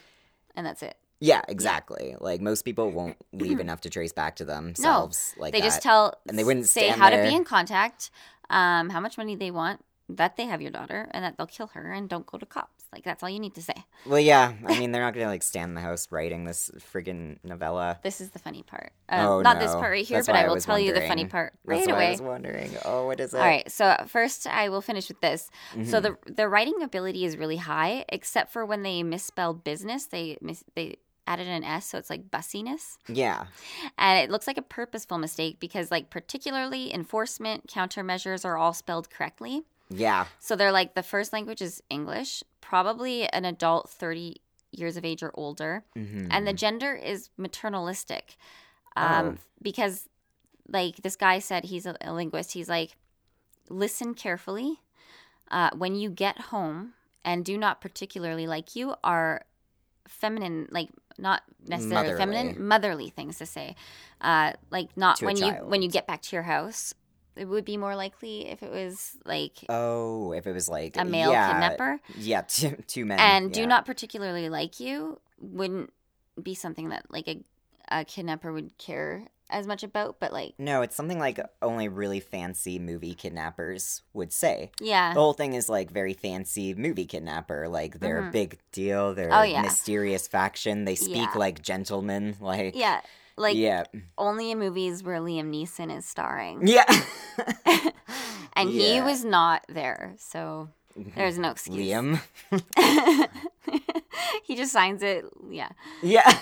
and that's it. Yeah, exactly. Like most people won't leave enough to trace back to themselves. No, like they that. just tell And they wouldn't say how there. to be in contact, um, how much money they want, that they have your daughter, and that they'll kill her, and don't go to cops. Like that's all you need to say. Well, yeah. I mean, they're not gonna like stand in the house writing this friggin' novella. This is the funny part. Um, Oh, not this part right here, That's but I I will was tell you the funny wondering. part That's right why I was wondering. Oh, what is it? All right, so first I will finish with this. So Mhm. the the writing ability is really high, except for when they misspelled business. They mis- they added an s, so it's like bussiness, Yeah. and it looks like a purposeful mistake because like particularly enforcement countermeasures are all spelled correctly. Yeah. So they're like the first language is English, probably an adult thirty years of age or older, hmm and the gender is maternalistic, um, Oh. because like this guy said he's a, a linguist. He's like, listen carefully. Uh, when you get home and do not particularly like you are feminine, like not necessarily Motherly. feminine, motherly things to say. Uh, like not To when you when you get back to your house. It would be more likely if it was like Oh, if it was like a male yeah, kidnapper Yeah, two, two men. and do not particularly like you wouldn't be something that like a, a kidnapper would care as much about but like No, it's something like only really fancy movie kidnappers would say. yeah The whole thing is like very fancy movie kidnapper. Like they're a Mhm. big deal. They're Oh, a yeah. mysterious faction. They speak Yeah. like gentlemen. Like yeah like yeah, only in movies where liam neeson is starring yeah. and he was not there so there's no excuse Liam. he just signs it yeah Yeah.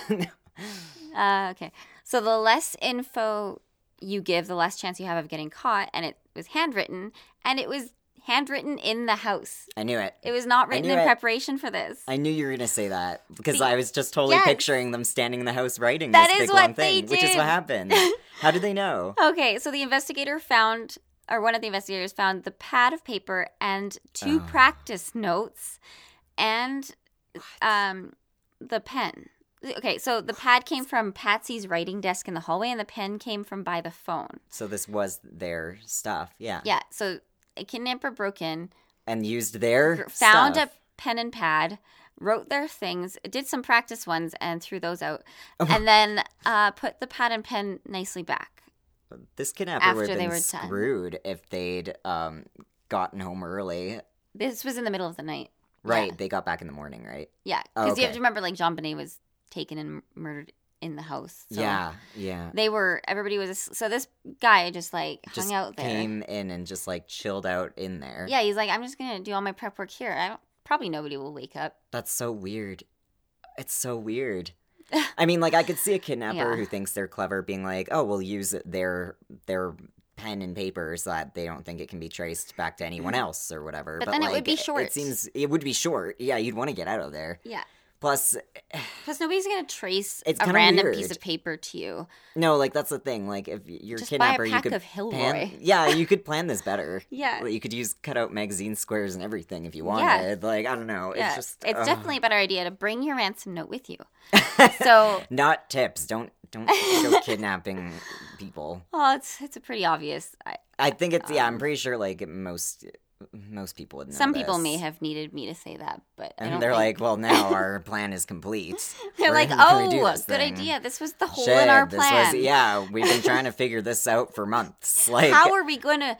uh, okay so the less info you give the less chance you have of getting caught and it was handwritten and it was handwritten in the house I knew it. It was not written in it. preparation for this. I knew you were gonna say that because See, I was just totally yes. picturing them standing in the house writing That this is big what long they thing, which is what happened. How did they know? okay, so the investigator found, or one of the investigators found the pad of paper and two Oh. practice notes and um, the pen. Okay, so the pad came from Patsy's writing desk in the hallway and the pen came from by the phone. So this was their stuff, yeah, Yeah, so a kidnapper broke in, and used their found stuff. a pen and pad, wrote their things, did some practice ones, and threw those out, Oh. and then uh, put the pad and pen nicely back. This kidnapper after would have they been were done. screwed if they'd um, gotten home early. This was in the middle of the night. Right, Yeah. they got back in the morning, right? Yeah, Oh, because you have to remember, like JonBenét was taken and murdered in the house. So yeah, yeah. they were. Everybody was. So this guy just like Just hung out there. came in and just like chilled out in there. Yeah, he's like, I'm just gonna do all my prep work here. I don't. Probably nobody will wake up. That's so weird. It's so weird. I mean, like I could see a kidnapper Yeah. who thinks they're clever being like, "Oh, we'll use their their pen and paper so that they don't think it can be traced back to anyone mm-hmm. else or whatever." But then it would be short. It seems it would be short. Yeah, you'd want to get out of there. Yeah, Plus, because nobody's gonna trace It's a random weird. piece of paper to you. no, like that's the thing. Like if you're a Just buy a kidnapper, you pack could of Hilroy. plan. Yeah, you could plan this better. Yeah. You could use cutout magazine squares and everything if you Yeah. wanted. Like I don't know. Yeah, It's just it's definitely a better idea to bring your ransom note with you. So, not tips. Don't don't go kidnapping people. well, it's it's a pretty obvious. I, I think it's yeah. I'm Um, pretty sure like most most people would know. some people this. may have needed me to say that, but I don't and they're think- like, well, now our plan is complete. they're We're like, oh, good thing." idea. This was the hole Shit, in our this plan. was yeah. We've been trying to figure this out for months. Like, How are we going to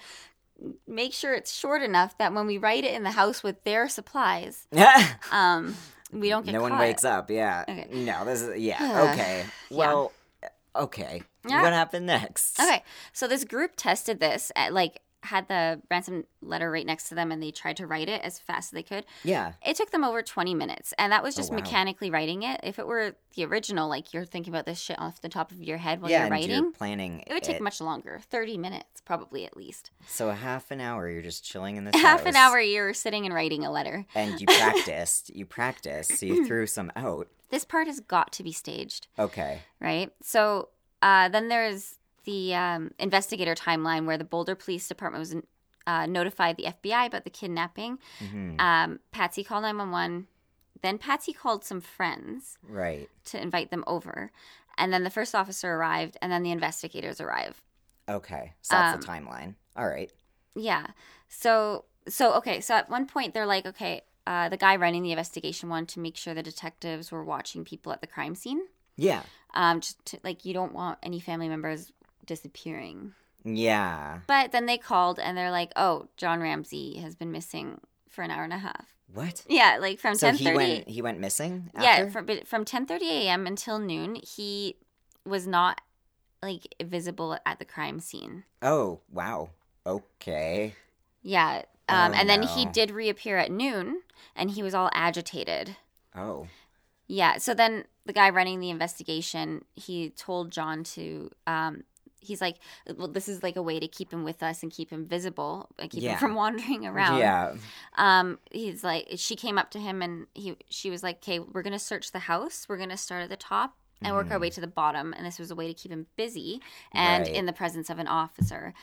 make sure it's short enough that when we write it in the house with their supplies, um, we don't get no one caught? wakes up. Yeah. Okay. No, this is yeah. Okay. Yeah. Well, okay. Yeah. What happened next? Okay, so this group tested this, at, like had the ransom letter right next to them, and they tried to write it as fast as they could. Yeah. It took them over 20 minutes, and that was Oh, just wow. mechanically writing it. If it were the original, like you're thinking about this shit off the top of your head while yeah, you're writing, you're planning. it would take much longer 30 minutes, probably at least. So a half an hour, you're just chilling in this Half an hour, you're sitting and writing a letter. and you practiced. you practiced, so you threw some out. This part has got to be staged. Okay. right? So uh, then there's the um, investigator timeline where the Boulder Police Department was uh, notified the FBI about the kidnapping. hmm Um, Patsy called 911. Then Patsy called some friends Right. to invite them over. And then the first officer arrived, and then the investigators arrive. Okay. So that's Um, the timeline. All right. Yeah. So so okay. So at one point they're like, okay, uh, the guy running the investigation wanted to make sure the detectives were watching people at the crime scene. Yeah. Um, just to, like you don't want any family members disappearing. Yeah. But then they called and they're like, "Oh, John Ramsey has been missing for an hour and a half. What? Yeah, like from So ten he went he went missing? Yeah, from but from ten thirty a.m. until noon, he was not like visible at the crime scene. Oh, wow. Okay. Yeah, um, Oh, and then he did reappear at noon, and he was all agitated. Oh. Yeah. So then the guy running the investigation, he told John to. Um, he's like, well, this is like a way to keep him with us and keep him visible and keep Yeah. him from wandering around. Yeah. Um, he's like, she came up to him and he, she was like, okay, we're gonna search the house. We're gonna start at the top and work our way to the bottom. And this was a way to keep him busy and Mm-hmm. Right. in the presence of an officer.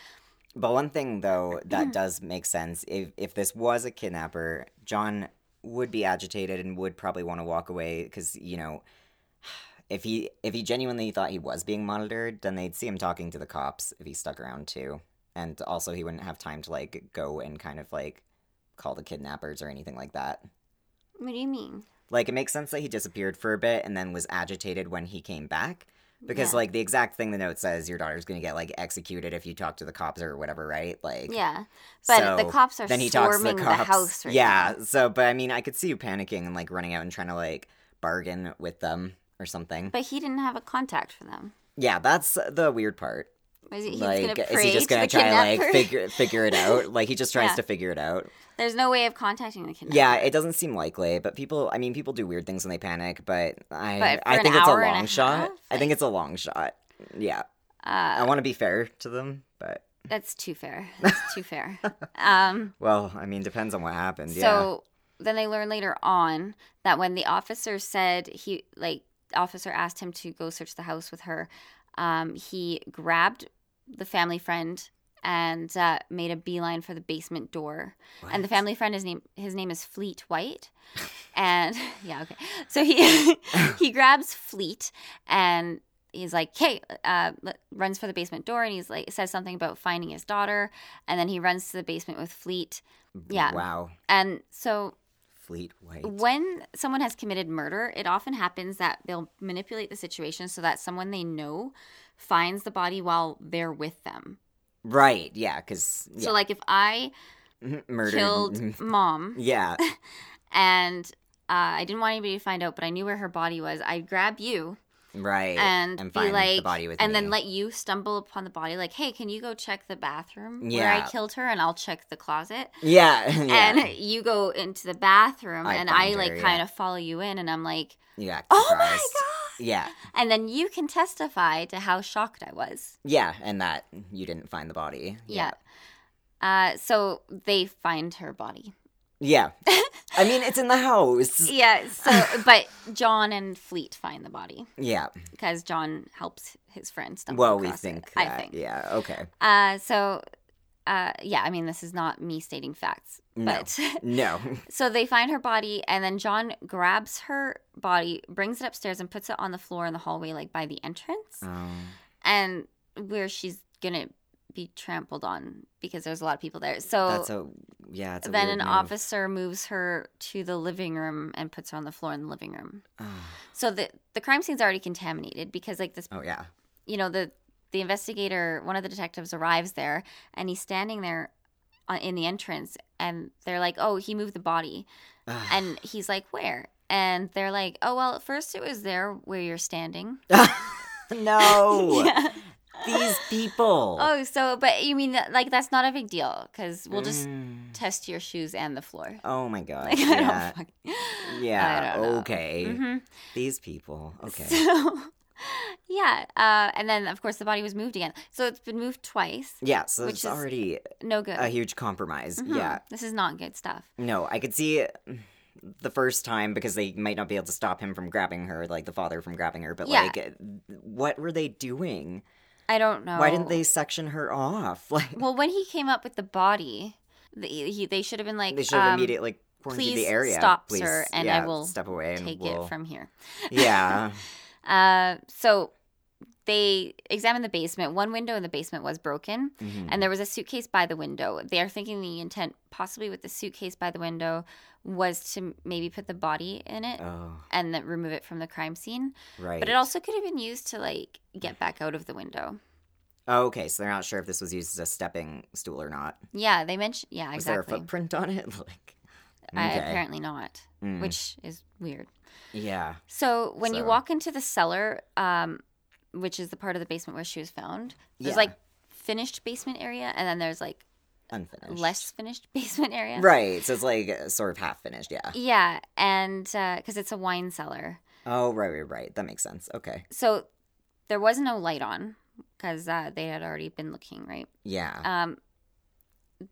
But one thing though that does make sense if if this was a kidnapper, John would be agitated and would probably want to walk away because you know if he if he genuinely thought he was being monitored, then they'd see him talking to the cops if he stuck around too, and also he wouldn't have time to like go and kind of like call the kidnappers or anything like that. What do you mean? Like it makes sense that he disappeared for a bit and then was agitated when he came back. Because Yeah. like the exact thing the note says, your daughter's gonna get like executed if you talk to the cops or whatever, right? Like Yeah, but the cops are then he talks to storming the the, cops. house right yeah. now. So, but I mean, I could see you panicking and like running out and trying to like bargain with them or something. But he didn't have a contact for them. yeah, that's the weird part. Was he, like, is he just gonna the try to like figure figure it out? Like he just tries Yeah. to figure it out. There's no way of contacting the kidnapper. Yeah, it doesn't seem likely, but people. I mean, people do weird things when they panic, but I But I think it's a and a long shot. half, I think it's a long shot. Yeah, I uh, want to be fair to them, but that's too fair. That's too fair. Um, well, I mean, depends on what happened. yeah. So then they learn later on that when the officer said he like officer asked him to go search the house with her, um, he grabbed the family friend and uh, made a beeline for the basement door. And the family friend his name his name is Fleet White. And yeah, okay. So he he grabs Fleet and he's like, "Hey," uh, runs for the basement door and he's like says something about finding his daughter and then he runs to the basement with Fleet. yeah. Wow. And so Fleet White. when someone has committed murder, it often happens that they'll manipulate the situation so that someone they know finds the body while they're with them. Right. Yeah. Because yeah. So like if I murder. killed mom Yeah. and uh, I didn't want anybody to find out, but I knew where her body was, I'd grab you Right. and, and be find like, the body with and me. then let you stumble upon the body. Like, hey, can you go check the bathroom where Yeah. I killed her, and I'll check the closet. Yeah. yeah. And you go into the bathroom, I and I find like her, kind of follow you in, and I'm like, yeah oh my god! Yeah. And then you can testify to how shocked I was. Yeah. And that you didn't find the body. Yeah. Uh, so they find her body. Yeah. I mean, it's in the house. Yeah. So, but John and Fleet find the body Yeah. because John helps his friend stumble Well, we think it, that. I think. Yeah. Okay. Uh, so, uh, yeah. I mean, this is not me stating facts, No. but No. so they find her body, and then John grabs her body, brings it upstairs, and puts it on the floor in the hallway, like by the entrance. Um, and where she's gonna be trampled on because there's a lot of people there. So that's a yeah. It's a then an move. officer moves her to the living room and puts her on the floor in the living room. Oh. So the the crime scene's already contaminated because like this, oh yeah. you know, the the investigator, one of the detectives arrives there and he's standing there on, in the entrance and they're like, "Oh, he moved the body." Ah. And he's like, "Where?" And they're like, "Oh, well, at first it was there where you're standing." no. Yeah. These people. Oh, so but you mean that, like that's not a big deal because we'll just Mm. test your shoes and the floor. Oh my god. Like, I yeah. yeah. I don't know. Okay. Mhm. These people. Okay. So, yeah, uh, and then of course the body was moved again. So it's been moved twice. Yeah. So Which it's is already No good. a huge compromise. Mhm. Yeah. this is not good stuff. No, I could see the first time because they might not be able to stop him from grabbing her, like the father from grabbing her. But Yeah. like, what were they doing? I don't know. Why didn't they section her off? Like, Well, when he came up with the body, the, he, they should have been like, they should have um, immediately quarantined please the area. stop, please, sir, and yeah, I will step away and take we'll... it from here. yeah. Uh, so they examined the basement. One window in the basement was broken, Mhm. and there was a suitcase by the window. They are thinking the intent, possibly with the suitcase by the window, was to maybe put the body in it Oh, and then remove it from the crime scene. right. But it also could have been used to like get back out of the window. Oh, okay, so they're not sure if this was used as a stepping stool or not. Yeah, they mentioned. Yeah, exactly. Was there a footprint on it? Like, I, Okay. apparently not, Mm. which is weird. Yeah. So when you walk into the cellar, um, which is the part of the basement where she was found, there's Yeah. like finished basement area, and then there's like Unfinished. less finished basement area. Right. So it's like uh, sort of half finished. Yeah. Yeah, and because it's a wine cellar, Oh, right, right, right. That makes sense. Okay. so there was no light on because uh, they had already been looking, right? Yeah. Um,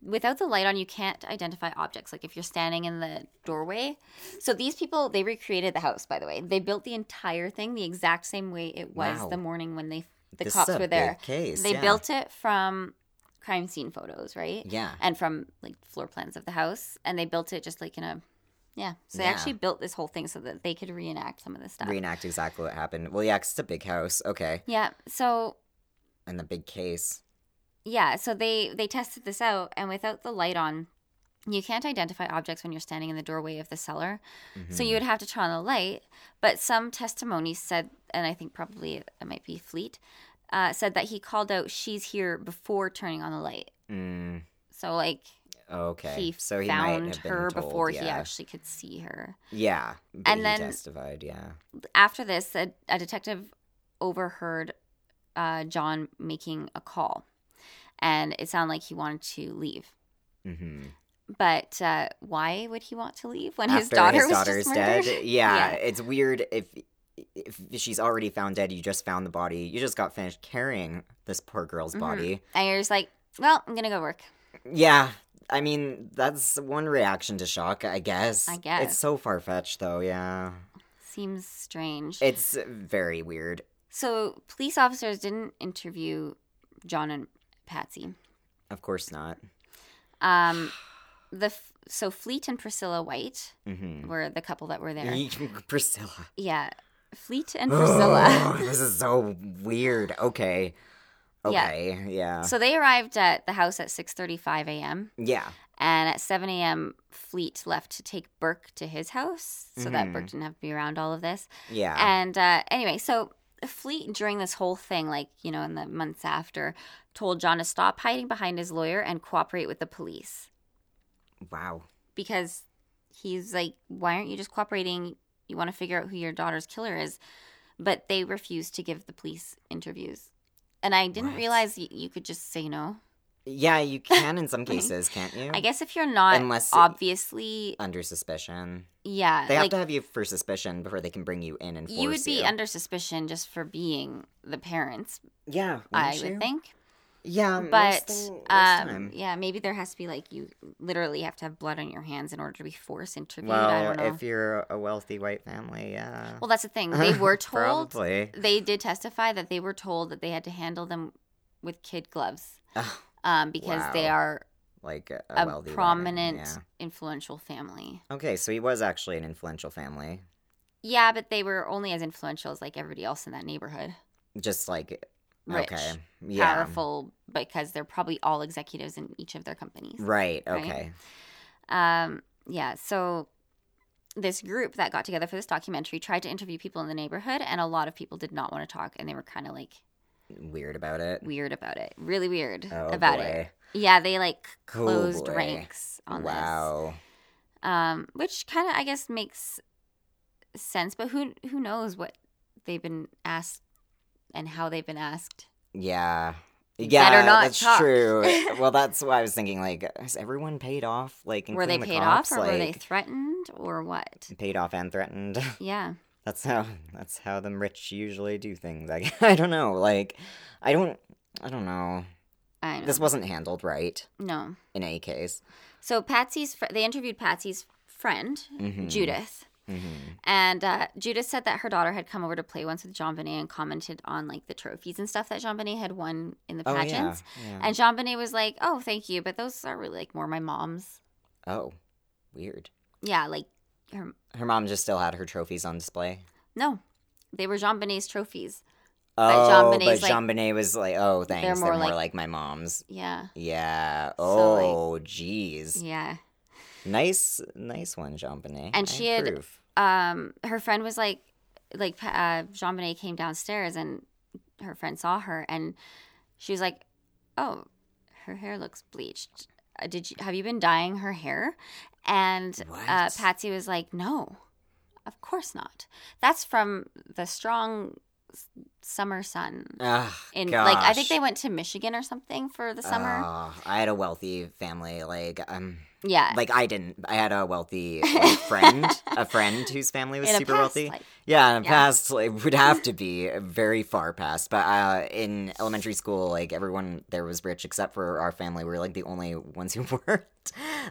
without the light on, you can't identify objects. Like if you're standing in the doorway. So these people, they recreated the house. By the way, they built the entire thing the exact same way it was Wow. the morning when they the This cops is a were there. big case. They yeah. built it from crime scene photos, right? Yeah. And from like floor plans of the house, and they built it just like in a yeah. So they Yeah. actually built this whole thing so that they could reenact some of the stuff. Reenact exactly what happened. Well, yeah, 'cause it's a big house. Okay. yeah. So And the big case. Yeah so they they tested this out and without the light on you can't identify objects when you're standing in the doorway of the cellar so Mhm. you would have to turn on the light but some testimonies said and i think probably it might be fleet uh, said that he called out she's here before turning on the light Mm, so like okay. he so he found her told, before he actually could see her Yeah. And he then- testified. Yeah. after this a, a detective overheard uh, john making a call and it sounded like he wanted to leave Mm-hmm. But uh, why would he want to leave when his daughter his was daughter's just murdered? dead. Yeah, Yeah. It's weird if if she's already found dead. You just found the body. You just got finished carrying this poor girl's Mhm. body. And you're just like, well, I'm gonna go work. Yeah. I mean, that's one reaction to shock, I guess. I guess. It's so far fetched, though, yeah. Seems strange. It's very weird. so police officers didn't interview John and Patsy. Of course not. Um, the f- so Fleet and Priscilla White Mm-hmm. were the couple that were there. Priscilla. Yeah, Fleet and Priscilla. this is so weird. Okay. Okay. Yeah. so they arrived at the house at 6:35 a.m. Yeah. and at 7 a.m. Fleet left to take Burke to his house so that Mhm. Burke didn't have to be around all of this. Yeah. And uh, anyway, so Fleet during this whole thing, like, you know, in the months after, told John to stop hiding behind his lawyer and cooperate with the police wow. because he's like, why aren't you just cooperating? You want to figure out who your daughter's killer is. But they refused to give the police interviews. And I didn't What? realize y- you could just say no. Yeah, you can in some cases, can't you? I guess if you're not Unless- obviously, Under suspicion. yeah, They have like to have you for suspicion before they can bring you in and force you would be you. under suspicion just for being the parents, Yeah, I wouldn't would think. Yeah, but most um, yeah, maybe there has to be like you literally have to have blood on your hands in order to be force interviewed. well, I don't know. if you're a wealthy white family, yeah. well, that's the thing. They were told. Probably. They did testify that they were told that they had to handle them with kid gloves um, because they are like a, a a, prominent, yeah. influential family. Okay, so he was actually an influential family. Yeah, but they were only as influential as like everybody else in that neighborhood. Just like Rich, okay, yeah, Powerful because they're probably all executives in each of their companies. right. right? Okay, Um, yeah, so this group that got together for this documentary tried to interview people in the neighborhood, and a lot of people did not want to talk, and they were kind of like weird about it. weird about it, really weird Oh about boy. it. Yeah, they like Oh, closed boy. ranks on this. wow. this, um, which kind of I guess makes sense. But who who knows what they've been asked and how they've been asked? Yeah. Yeah, that's talk. true. well, that's why I was thinking. Like, has everyone paid off? Like, were they including paid cops? off or were they threatened or what? paid off and threatened? Yeah, That's how. That's how them rich usually do things. I I don't know. Like, I don't. I don't know. I know. This wasn't handled right no. in any case. So Patsy's fr- they interviewed Patsy's friend Mhm. Judith, Mm-hmm. and uh, Judith said that her daughter had come over to play once with JonBenét and commented on like the trophies and stuff that JonBenét had won in the Oh yeah. pageants. yeah. And JonBenét was like, "Oh, thank you, but those are really like more my mom's." oh, weird. Yeah, like her. Her mom just still had her trophies on display. No, they were JonBenét's trophies. Oh, Jean but like- Jean Bonnet was like, "Oh, thanks. They're more more, like- like, my mom's." Yeah, Yeah. So, like- Oh, jeez. yeah. Nice, nice one, JonBenét. And I she had- Um, her friend was like, like uh, JonBenét came downstairs and her friend saw her and she was like, "Oh, her hair looks bleached." uh, "Did you have you been dyeing her hair?" And uh, Patsy was like, "No, of course not. That's from the strong summer sun." Ugh, In like, I think they went to Michigan or something for the summer. Oh, I had a wealthy family. Like, um, yeah, like I didn't. I had a wealthy like, friend, a friend whose family was super past wealthy. life. Yeah, in Yeah. past like, would have to be very far past. But uh, in elementary school, like everyone there was rich except for our family. We were like the only ones who weren't.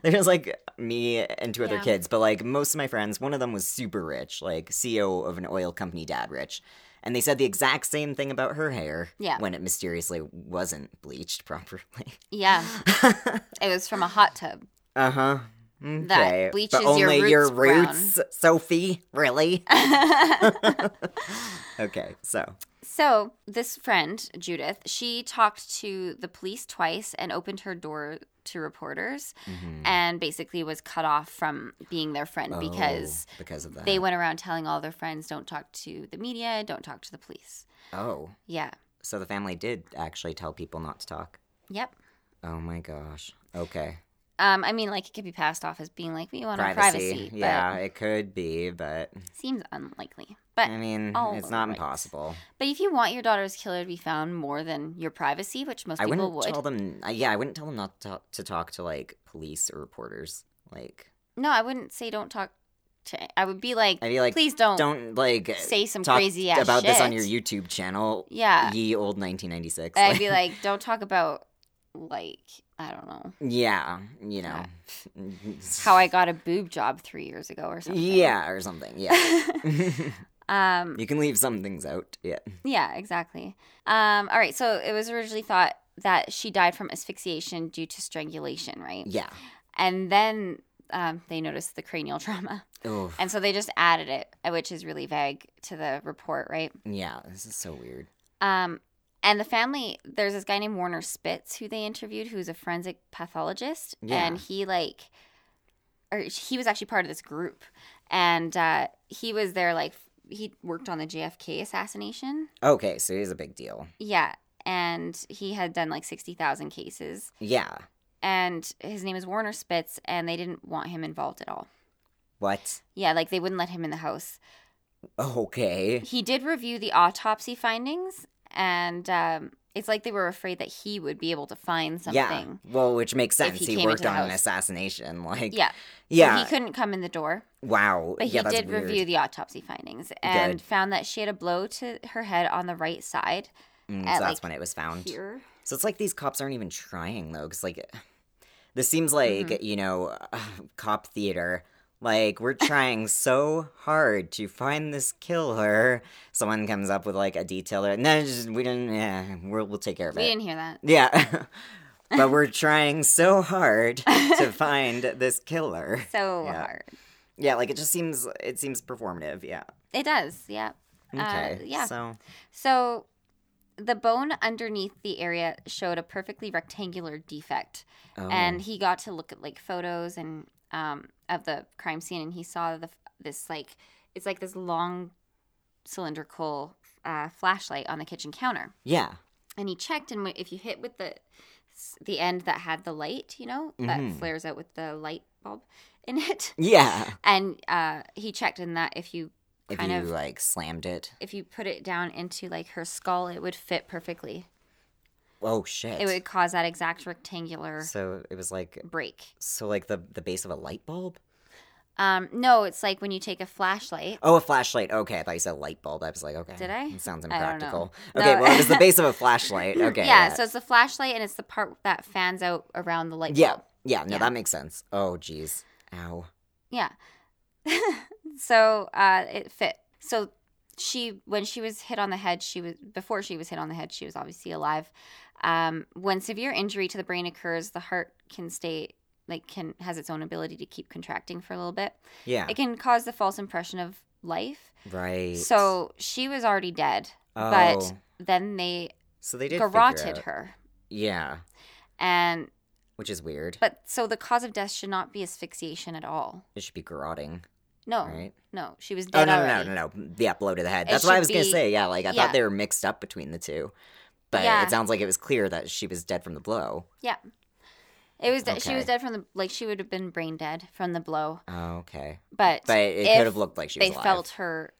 There was like me and two other Yeah. kids, but like most of my friends, one of them was super rich, like CEO of an oil company, dad rich. And they said the exact same thing about her hair Yeah. when it mysteriously wasn't bleached properly. Yeah, it was from a hot tub. Uh huh. Okay. bleaches but your only your roots roots, Sophie. Really? okay. So. So, this friend, Judith, she talked to the police twice and opened her door to reporters mhm. and basically was cut off from being their friend because Oh, because of that. they went around telling all their friends don't talk to the media, don't talk to the police. Oh, Yeah. so the family did actually tell people not to talk. Yep. Oh my gosh. Okay. Um, I mean, like it could be passed off as being like we want our privacy, yeah, it could be, but seems unlikely. But I mean, it's not impossible. but if you want your daughter's killer to be found more than your privacy, which most I people wouldn't would, tell them. uh, Yeah, I wouldn't tell them not to talk, to talk to like police or reporters. Like, no, I wouldn't say don't talk to. I would be like, I'd be like, please don't, don't like say some crazy ass about this on your YouTube channel. Yeah. ye old 1996. I'd be like, don't talk about like I don't know yeah, you know, how I got a boob job three years ago or something. yeah, or something. Yeah, Um. you can leave some things out. Yeah. Yeah. Exactly. Um. All right. So it was originally thought that she died from asphyxiation due to strangulation, right? Yeah. And then um, they noticed the cranial trauma, Oh, and so they just added it, which is really vague to the report, right? yeah. This is so weird. Um, and the family, there's this guy named Werner Spitz who they interviewed, who's a forensic pathologist, Yeah. and he like, or he was actually part of this group, and uh, he was there like he worked on the JFK assassination. Okay, so he's a big deal. Yeah, and he had done like sixty thousand cases, Yeah. and his name is Werner Spitz, and they didn't want him involved at all. What? Yeah, like they wouldn't let him in the house. Okay. He did review the autopsy findings, and um, it's like they were afraid that he would be able to find something. Yeah. Well, which makes sense. he He, worked on an assassination. Like. Yeah. Yeah. So he couldn't come in the door, wow. but he yeah, that's did weird. review the autopsy findings and Good. found that she had a blow to her head on the right side Mm, at, so that's like, when it was found. here. So it's like these cops aren't even trying though, because like this seems like Mm-hmm. you know cop theater. Like we're trying so hard to find this killer. Someone comes up with like a detail. or- No, just, we didn't. Yeah, we'll we'll take care of We it. We didn't hear that. Yeah, but we're trying so hard to find this killer. So Yeah. hard. Yeah, like it just seems it seems performative. Yeah. It does, yeah. Uh, Okay. yeah. So So the bone underneath the area showed a perfectly rectangular defect. oh, and he got to look at like photos and um, of the crime scene and he saw the this like it's like this long cylindrical uh, flashlight on the kitchen counter yeah. and he checked and if you hit with the the end that had the light you know that Mhm. flares out with the light bulb in it Yeah. and uh, he checked in that if you If kind you of like slammed it. if you put it down into like her skull it would fit perfectly Oh shit. it would cause that exact rectangular So it was like break so like the the base of a light bulb. um no it's like when you take a flashlight Oh, a flashlight. Okay, I thought you said light bulb. I was like, okay. Did I? It sounds I don't know. impractical. No. Okay, well, it was the base of a flashlight. Okay. yeah, so it's the flashlight and it's the part that fans out around the light yeah, bulb. yeah. Yeah. No, Yeah. that makes sense. Oh, jeez. Ow. Yeah. so uh, it fit. So she, when she was hit on the head, she was before she was hit on the head, she was obviously alive. Um, when severe injury to the brain occurs, the heart can stay like can has its own ability to keep contracting for a little bit. Yeah. It can cause the false impression of life. right. So she was already dead, oh, but then they so they did garroted her, Yeah, and which is weird. But so the cause of death should not be asphyxiation at all. it should be garroting, No, right? no, she was Oh dead no, no, already. no, no, no. Yeah, blow to the head. It That's what I was gonna say. Yeah, like I yeah. thought they were mixed up between the two, but Yeah. it sounds like it was clear that she was dead from the blow. Yeah, It was de- she was dead from the like she would have been brain dead from the blow, Oh, okay. but But it could have looked like she was they alive. felt her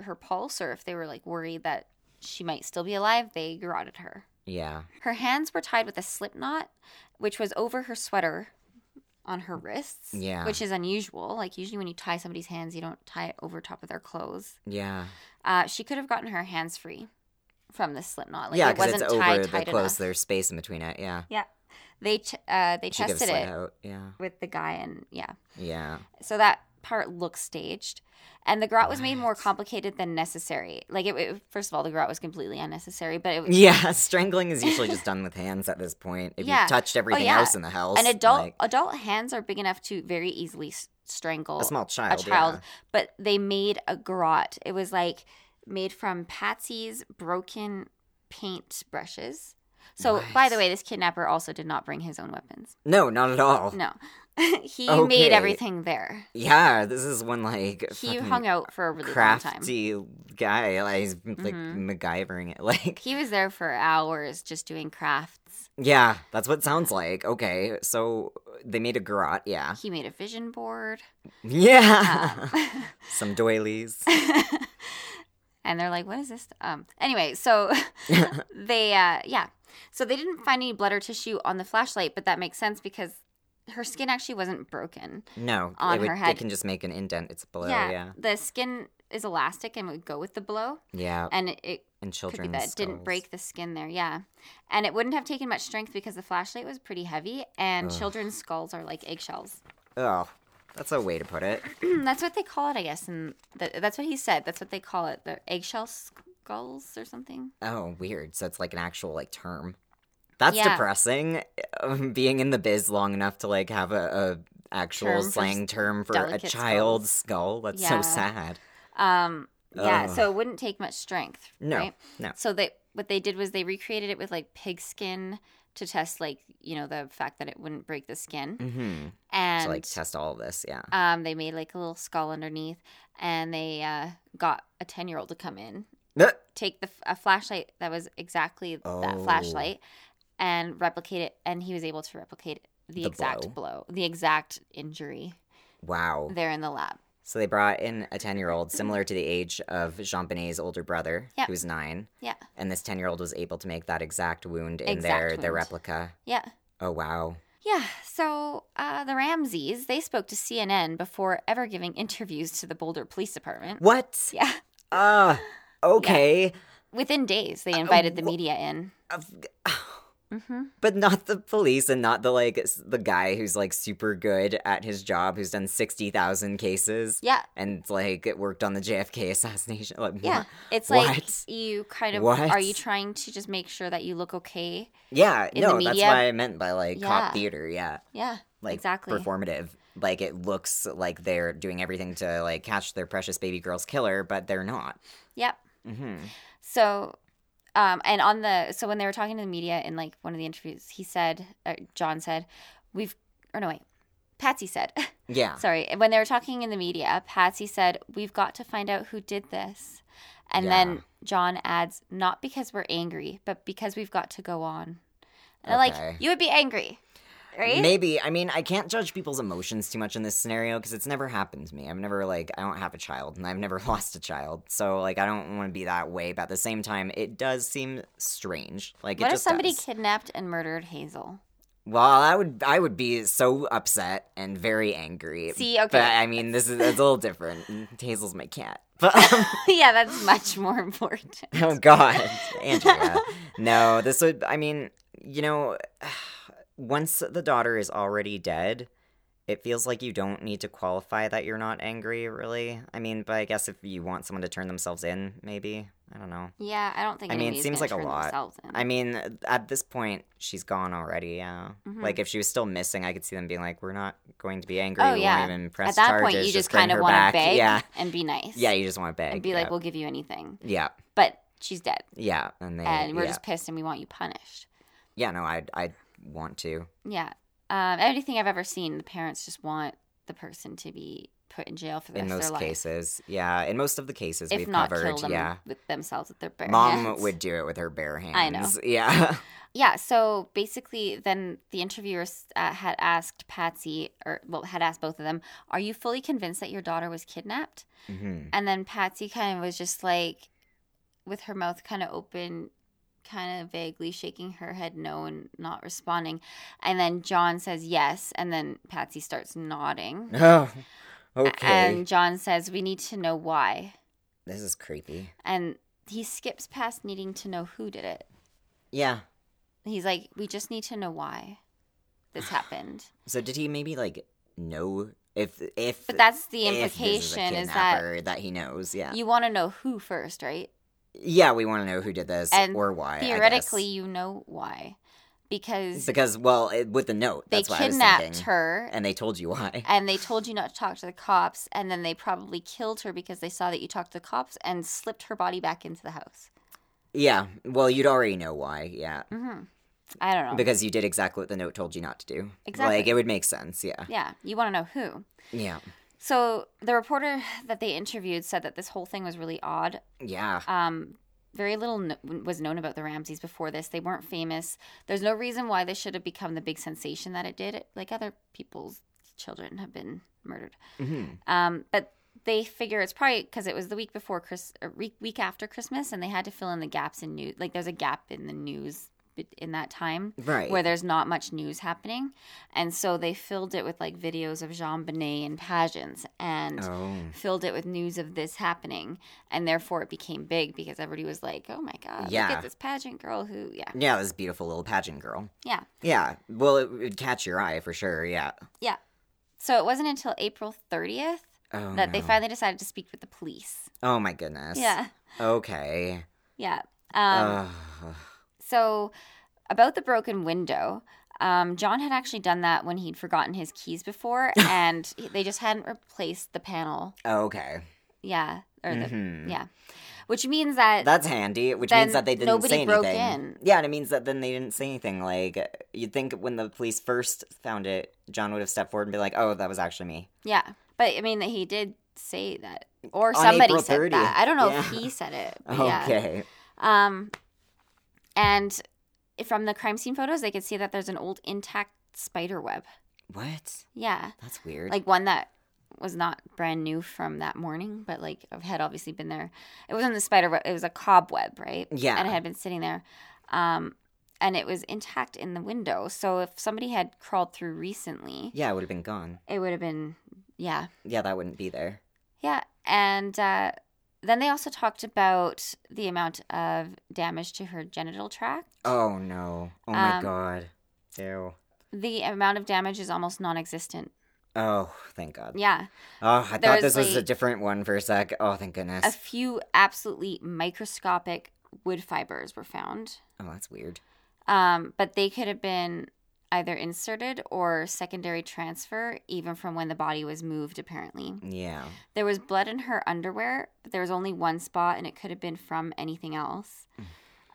her pulse or if they were like worried that she might still be alive, they garroted her. Yeah. Her hands were tied with a slip knot, which was over her sweater on her wrists. Yeah. Which is unusual. Like usually when you tie somebody's hands, you don't tie it over top of their clothes. Yeah. Uh, she could have gotten her hands free from the slip knot. Like yeah, it wasn't it's over tied the tight close. enough. There's space in between it. Yeah. Yeah. They ch- uh, they She tested it out. Yeah. with the guy and yeah. Yeah. So that part looks staged. And the garrote was made more complicated than necessary. Like it, it- first of all, the garrote was completely unnecessary, but it was Yeah. Strangling is usually just done with hands at this point. If Yeah. you've touched oh, everything yeah. else in the house, And adult like adult hands are big enough to very easily strangle a small child. a child, yeah. but they made a garrote. It was like made from Patsy's broken paint brushes. So, by the way, this kidnapper also did not bring his own weapons. No, not at all. No, he Okay. made everything there. Yeah, this is one like He hung out for a really long time. crafty guy. Like he's like Mhm. MacGyvering it. Like He was there for hours just doing crafts. yeah, that's what it sounds like. Okay, so they made a garrote. Yeah, He made a vision board. yeah. Um, Some doilies. and they're like, "What is this?" Um. Anyway, so they, uh, yeah, so they didn't find any blood or tissue on the flashlight, but that makes sense because her skin actually wasn't broken. No, On it would, her They head. can just make an indent. It's below. yeah, Yeah, the skin is elastic and would go with the blow, yeah. and it, it And be that it didn't break the skin there. Yeah, and it wouldn't have taken much strength because the flashlight was pretty heavy, and Ugh. children's skulls are like eggshells. Oh, that's a way to put it. that's what they call it, I guess, and th- that's what he said. That's what they call it, the eggshell skulls or something. Oh, weird. So it's like an actual like term. That's Yeah. depressing. um, Being in the biz long enough to like have a, a actual Term slang term for a child's skull. That's Yeah. so sad. Um, yeah, Ugh. so it wouldn't take much strength, No, right? no. So they what they did was they recreated it with like pig skin to test like you know the fact that it wouldn't break the skin, Mm-hmm. and to like test all of this. Yeah. um, they made like a little skull underneath, and they uh, got a ten year old to come in, take the a flashlight that was exactly that Oh. flashlight, and replicate it, and he was able to replicate the, The exact blow. blow, the exact injury Wow. there in the lab. So they brought in a 10 year old similar to the age of JonBenét's older brother, Yep. who's nine. Yeah, And this 10 year old was able to make that exact wound in Exact their, their replica. yeah. Oh, wow. Yeah, so uh, the Ramseys, they spoke to CNN before ever giving interviews to the Boulder Police Department. What? Yeah. Uh, okay. Within days, they invited the wh- media in. Uh, hmm But not the police and not the like the guy who's like super good at his job who's done 60,000 cases Yeah, and like it worked on the JFK assassination. Like, yeah. what? It's like What? you kind of What? are you trying to just make sure that you look okay? Yeah, In the no, that's why I meant by like Yeah. cop theater, yeah. Yeah, Like exactly. performative. Like it looks like they're doing everything to like catch their precious baby girl's killer, but they're not. Yep. Mm-hmm. So, um, and on the so when they were talking to the media in like one of the interviews, he said, uh, John said, "We've," or no wait, Patsy said. Yeah. Sorry, when they were talking in the media, Patsy said, "We've got to find out who did this." And Yeah. then John adds, "Not because we're angry, but because we've got to go on." And Okay. like, you would be angry, right? Maybe. I mean, I can't judge people's emotions too much in this scenario because it's never happened to me. I've never, like, I don't have a child and I've never lost a child. So, like, I don't want to be that way. But at the same time, it does seem strange. Like, what it if just somebody does. kidnapped and murdered Hazel? Well, I would, I would be so upset and very angry. See, okay. But I mean, this is it's a little different. Hazel's my cat. But um, yeah, that's much more important. oh God, Andrea. No, this would. I mean, you know, once the daughter is already dead, it feels like you don't need to qualify that you're not angry. Really. I mean, but I guess if you want someone to turn themselves in, maybe. I don't know. Yeah, I don't think. I mean, it seems like a lot. I mean, at this point, she's gone already. Yeah. Mhm. Like if she was still missing, I could see them being like, "We're not going to be angry. Oh, we yeah. won't even press At that charges. point, you just bring kind of want to beg Yeah. and be nice. Yeah, you just want to beg and be like, yeah. "We'll give you anything," yeah, but she's dead, yeah, and they, and we're yeah. just pissed, and we want you punished. yeah. No, I, I want to. Yeah. Um, anything I've ever seen, the parents just want the person to be put in jail for the in rest of most their life. cases. Yeah, in most of the cases If we've not covered. kill them Yeah, with themselves with their bare mom hands. would do it with her bare hands. I know. Yeah. Yeah, so basically, then the interviewers uh, had asked Patsy, or well, had asked both of them, "Are you fully convinced that your daughter was kidnapped?" hmm And then Patsy kind of was just like, with her mouth kind of open, kind of vaguely shaking her head no and not responding. And then John says yes, and then Patsy starts nodding. Oh, okay. And John says, "We need to know why." this is creepy. And he skips past needing to know who did it. Yeah. He's like, "We just need to know why this happened." So did he maybe like know if if But that's the this is, implication is, that that he knows? Yeah. you want to know who first, right? Yeah, we want to know who did this And or why. Theoretically, you know why. Because because well, it, with the note, they that's what I was kidnapped thinking. her and they told you why. and they told you not to talk to the cops and then they probably killed her because they saw that you talked to the cops and slipped her body back into the house. Yeah. Well, you'd already know why. Yeah. hmm I don't know. Because you did exactly what the note told you not to do. Exactly. Like it would make sense. Yeah. yeah, you want to know who. Yeah. So the reporter that they interviewed said that this whole thing was really odd. Yeah. Um, very little kn- was known about the Ramseys before this. They weren't famous. There's no reason why this should have become the big sensation that it did. Like other people's children have been murdered. hmm Um, but they figure it's probably because it was the week before Chris, week week after Christmas, and they had to fill in the gaps in news. Like there's a gap in the news in that time Right. where there's not much news happening, and so they filled it with like videos of JonBenét and pageants, and oh. filled it with news of this happening, and therefore it became big because everybody was like, "Oh my god, look Yeah. at this pageant girl who, yeah, Yeah, this beautiful little pageant girl. yeah." Yeah. Well, it would catch your eye for sure. Yeah. Yeah. So it wasn't until April 30th Oh. that they finally decided to speak with the police. Oh my goodness. Yeah, Okay. yeah. Um. So, about the broken window, um, John had actually done that when he'd forgotten his keys before, and they just hadn't replaced the panel. okay. Yeah, or the Mhm. yeah, which means that That's handy, which means that they didn't nobody say broke anything. in. Yeah, and it means that then they didn't say anything. Like you'd think when the police first found it, John would have stepped forward and be like, "Oh, that was actually me." yeah, but I mean that he did say that, or On somebody said 30th, that. I don't know if he said it. but yeah. Okay. Um, and from the crime scene photos, they could see that there's an old intact spider web. What? Yeah, That's weird. like one that was not brand new from that morning, but like had obviously been there. It wasn't the spider web; it was a cobweb, right? Yeah. and it had been sitting there, um, and it was intact in the window. So if somebody had crawled through recently, yeah, it would have been gone. it would have been, yeah, Yeah, that wouldn't be there. yeah. And uh, then they also talked about the amount of damage to her genital tract. Oh no. Oh my Um, god. Ew. The amount of damage is almost non-existent. Oh, thank God. Yeah, Oh, I There thought was, this was a like, different one for a sec. Oh, thank goodness. a few absolutely microscopic wood fibers were found. oh, that's weird. Um, but they could have been either inserted or secondary transfer, even from when the body was moved, apparently. Yeah. There was blood in her underwear, but there was only one spot, and it could have been from anything else. Mm.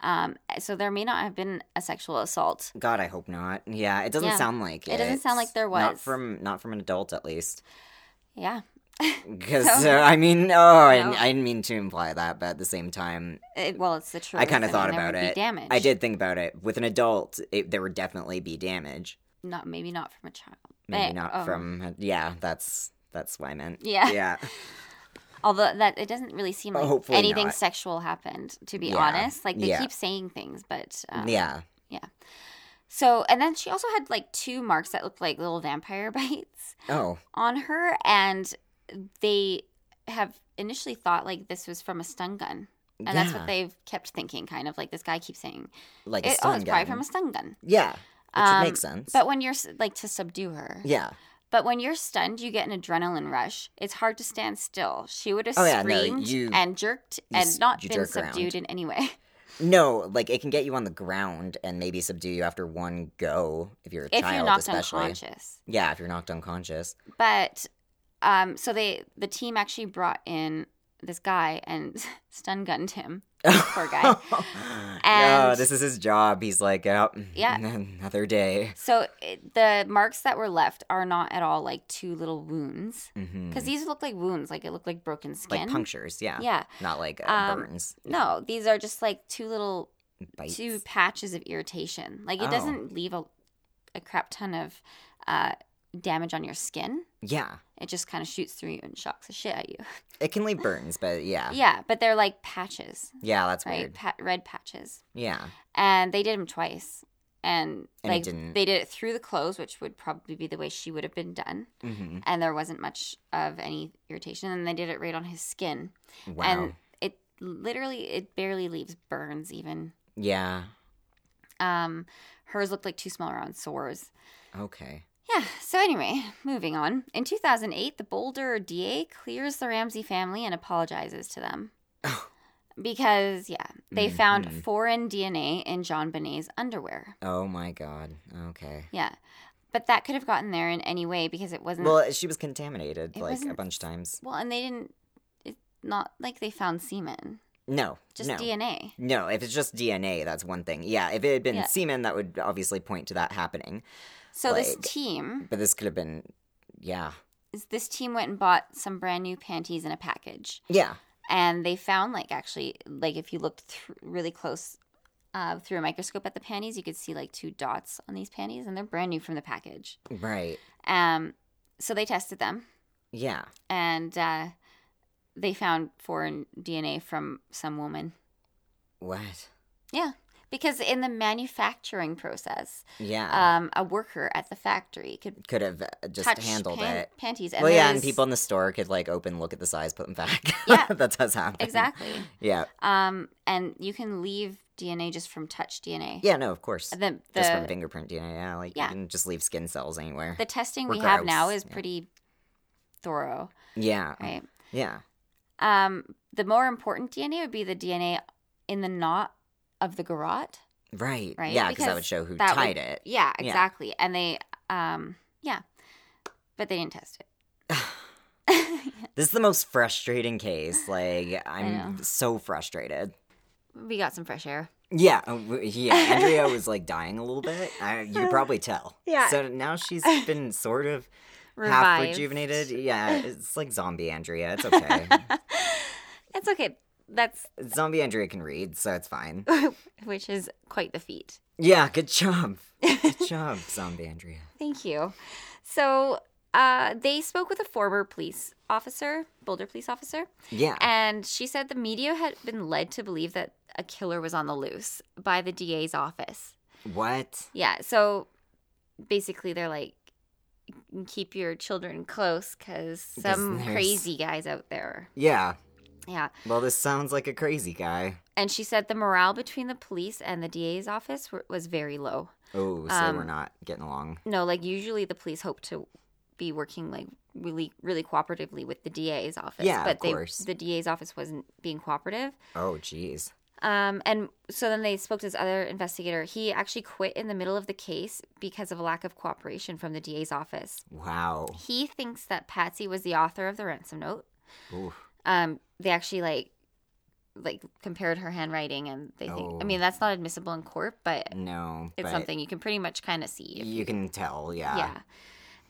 Um, so there may not have been a sexual assault. God, I hope not. Yeah, it doesn't Yeah. sound like it. It doesn't sound like there Not was. from not from an adult at least. Yeah. Because So- uh, I mean, oh, I, No. I didn't mean to imply that, but at the same time, It, well, it's the truth. I kind of thought about it. Damage. I did think about it. With an adult, it, there would definitely be damage. Not maybe not from a child. Maybe not oh. from. Yeah, that's that's what I meant. Yeah. Yeah. Although that it doesn't really seem Oh, like anything not. sexual happened. To be Yeah. honest, like they Yeah. keep saying things, but um, yeah. So and then she also had like two marks that looked like little vampire bites Oh. on her, and they have initially thought like this was from a stun gun, and that's what they've kept thinking. Kind of like this guy keeps saying, like it, "Oh, it's probably from a stun gun." Yeah. Which Um, would make sense. But when you're like to subdue her, yeah. But when you're stunned, you get an adrenaline rush. It's hard to stand still. She would have Oh, yeah, no, screamed you- and jerked you and not been subdued around. in any way. No, like it can get you on the ground and maybe subdue you after one go if you're a if child, you're knocked especially. unconscious. Yeah, if you're knocked unconscious. But um, so they the team actually brought in this guy and stun gunned him. Poor guy. no, this is his job. He's like, oh, Yeah. another day. So it, the marks that were left are not at all like two little wounds, because these look like wounds. Like it looked like broken skin. Like punctures, yeah. Yeah. Not like uh, Um, burns. No, these are just like two little Bites. two patches of irritation. Like it Oh. doesn't leave a, a crap ton of uh, damage on your skin. Yeah. It just kind of shoots through you and shocks the shit at you. It can leave burns, but yeah. Yeah, but they're like patches, Yeah, that's right? weird. Pa- red patches. Yeah. And they did them twice. And, And like didn't- they did it through the clothes, which would probably be the way she would have been done. hmm And there wasn't much of any irritation. And they did it right on his skin. Wow. And it literally, it barely leaves burns even. yeah. Um, hers looked like two small round sores. Okay. Yeah, so anyway, moving on. In 2008, the Boulder DA clears the Ramsey family and apologizes to them. Because, yeah, they found Mhm. foreign DNA in JonBenét's underwear. Oh my god. Okay. Yeah. But that could have gotten there in any way because it wasn't. Well, she was contaminated like a bunch of times. well, and they didn't. It's not like they found semen, No. just no. DNA. No, if it's just DNA, that's one thing. Yeah, if it had been Yeah. semen, that would obviously point to that happening. So this team, But this could have been, yeah. this team went and bought some brand new panties in a package. Yeah. and they found like actually like if you looked thr really close uh, through a microscope at the panties you could see like two dots on these panties and they're brand new from the package Right. um so they tested them Yeah. and uh, they found foreign dna from some woman What? yeah because in the manufacturing process Yeah. um, a worker at the factory could could have uh, just handled pan- it. panties and well, yeah, and people in the store could like open, look at the size, put them back. Yeah. that does happen. exactly Yeah. um, and you can leave dna just from touch dna Yeah. No, of course. the, the, just from fingerprint DNA. Yeah. Like Yeah. you can just leave skin cells anywhere. the testing we have now is yeah. pretty thorough, yeah. right? Yeah. Um, the more important DNA would be the DNA in the knot of the garrote, Right. right? Yeah, because that would show who that would- tied it. Yeah, Yeah. exactly. And they, um, yeah, but they didn't test it. This is the most frustrating case. Like I'm so frustrated. we got some fresh air. Yeah, uh, yeah. Andrea was like dying a little bit. I, you could probably tell. Yeah. So now she's been sort of half rejuvenated. Yeah, it's like zombie Andrea. It's okay. It's okay. That's zombie Andrea can read, so it's fine. which is quite the feat. Yeah, good job. Good job, zombie Andrea. Thank you. So, uh, they spoke with a former police officer, Boulder police officer, Yeah. And she said the media had been led to believe that a killer was on the loose by the DA's office. what? Yeah, so basically they're like, keep your children close because some crazy guys out there. Yeah. Yeah. Well, this sounds like a crazy guy. And she said the morale between the police and the DA's office were, was very low. Oh, so Um, we're not getting along. No, like usually the police hope to be working like really, really cooperatively with the DA's office. Yeah, of but they, course. the DA's office wasn't being cooperative. Oh, jeez. Um, and so then they spoke to this other investigator. He actually quit in the middle of the case because of a lack of cooperation from the DA's office. Wow. He thinks that Patsy was the author of the ransom note. Ooh. Um, they actually like like compared her handwriting, and they think. Oh. I mean, that's not admissible in court, but No. it's but something you can pretty much kind of see. if you can tell. Yeah. yeah.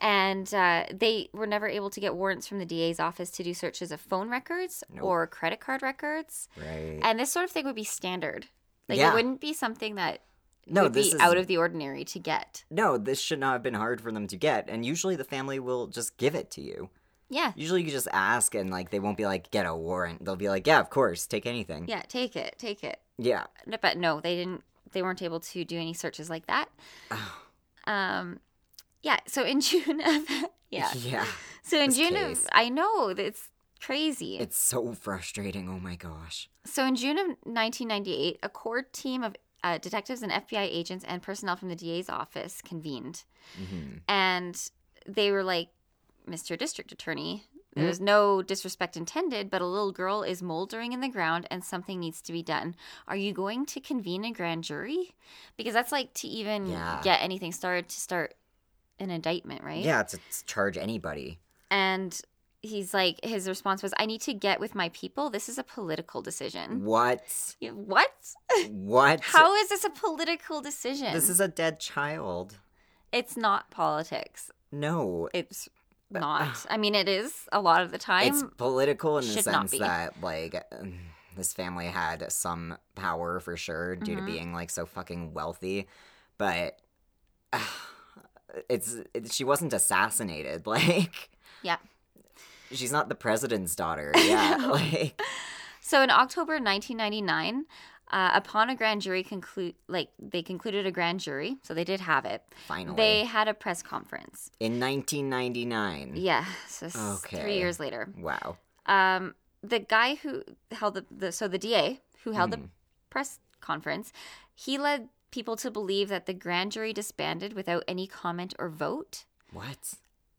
And uh, they were never able to get warrants from the DA's office to do searches of phone records Nope. or credit card records. Right. And this sort of thing would be standard. Like Yeah. it wouldn't be something that no, would this be is out of the ordinary to get. No, this should not have been hard for them to get, and usually the family will just give it to you. Yeah. Usually you just ask, and like they won't be like, get a warrant. They'll be like, yeah, of course, take anything. Yeah, take it. Take it. Yeah. But no, they didn't they weren't able to do any searches like that. Oh. Um yeah, so in June of yeah. Yeah. So in June case. of I know it's crazy. It's so frustrating. Oh my gosh. So in June of 1998, a core team of uh, detectives and FBI agents and personnel from the DA's office convened. hmm And they were like, Mr. District Attorney, Mm-hmm. there was no disrespect intended, but a little girl is moldering in the ground and something needs to be done. Are you going to convene a grand jury? Because that's like to even Yeah. get anything started to start an indictment, right? Yeah, to charge anybody. And he's like his response was, "I need to get with my people. This is a political decision." What? What? What? How is this a political decision? This is a dead child. it's not politics. No. It's not. I mean, it is a lot of the time. It's political in the sense that like this family had some power for sure due Mhm. to being like so fucking wealthy, but it's it, she wasn't assassinated. Like Yeah. she's not the president's daughter. Yeah, like So in October 1999, uh, upon a grand jury conclude, like they concluded a grand jury, so they did have it. finally They had a press conference. in 1999. Yeah, so Okay. three years later. Wow. Um, the guy who held the, the so the DA who held the Mhm. press conference, he led people to believe that the grand jury disbanded without any comment or vote. What?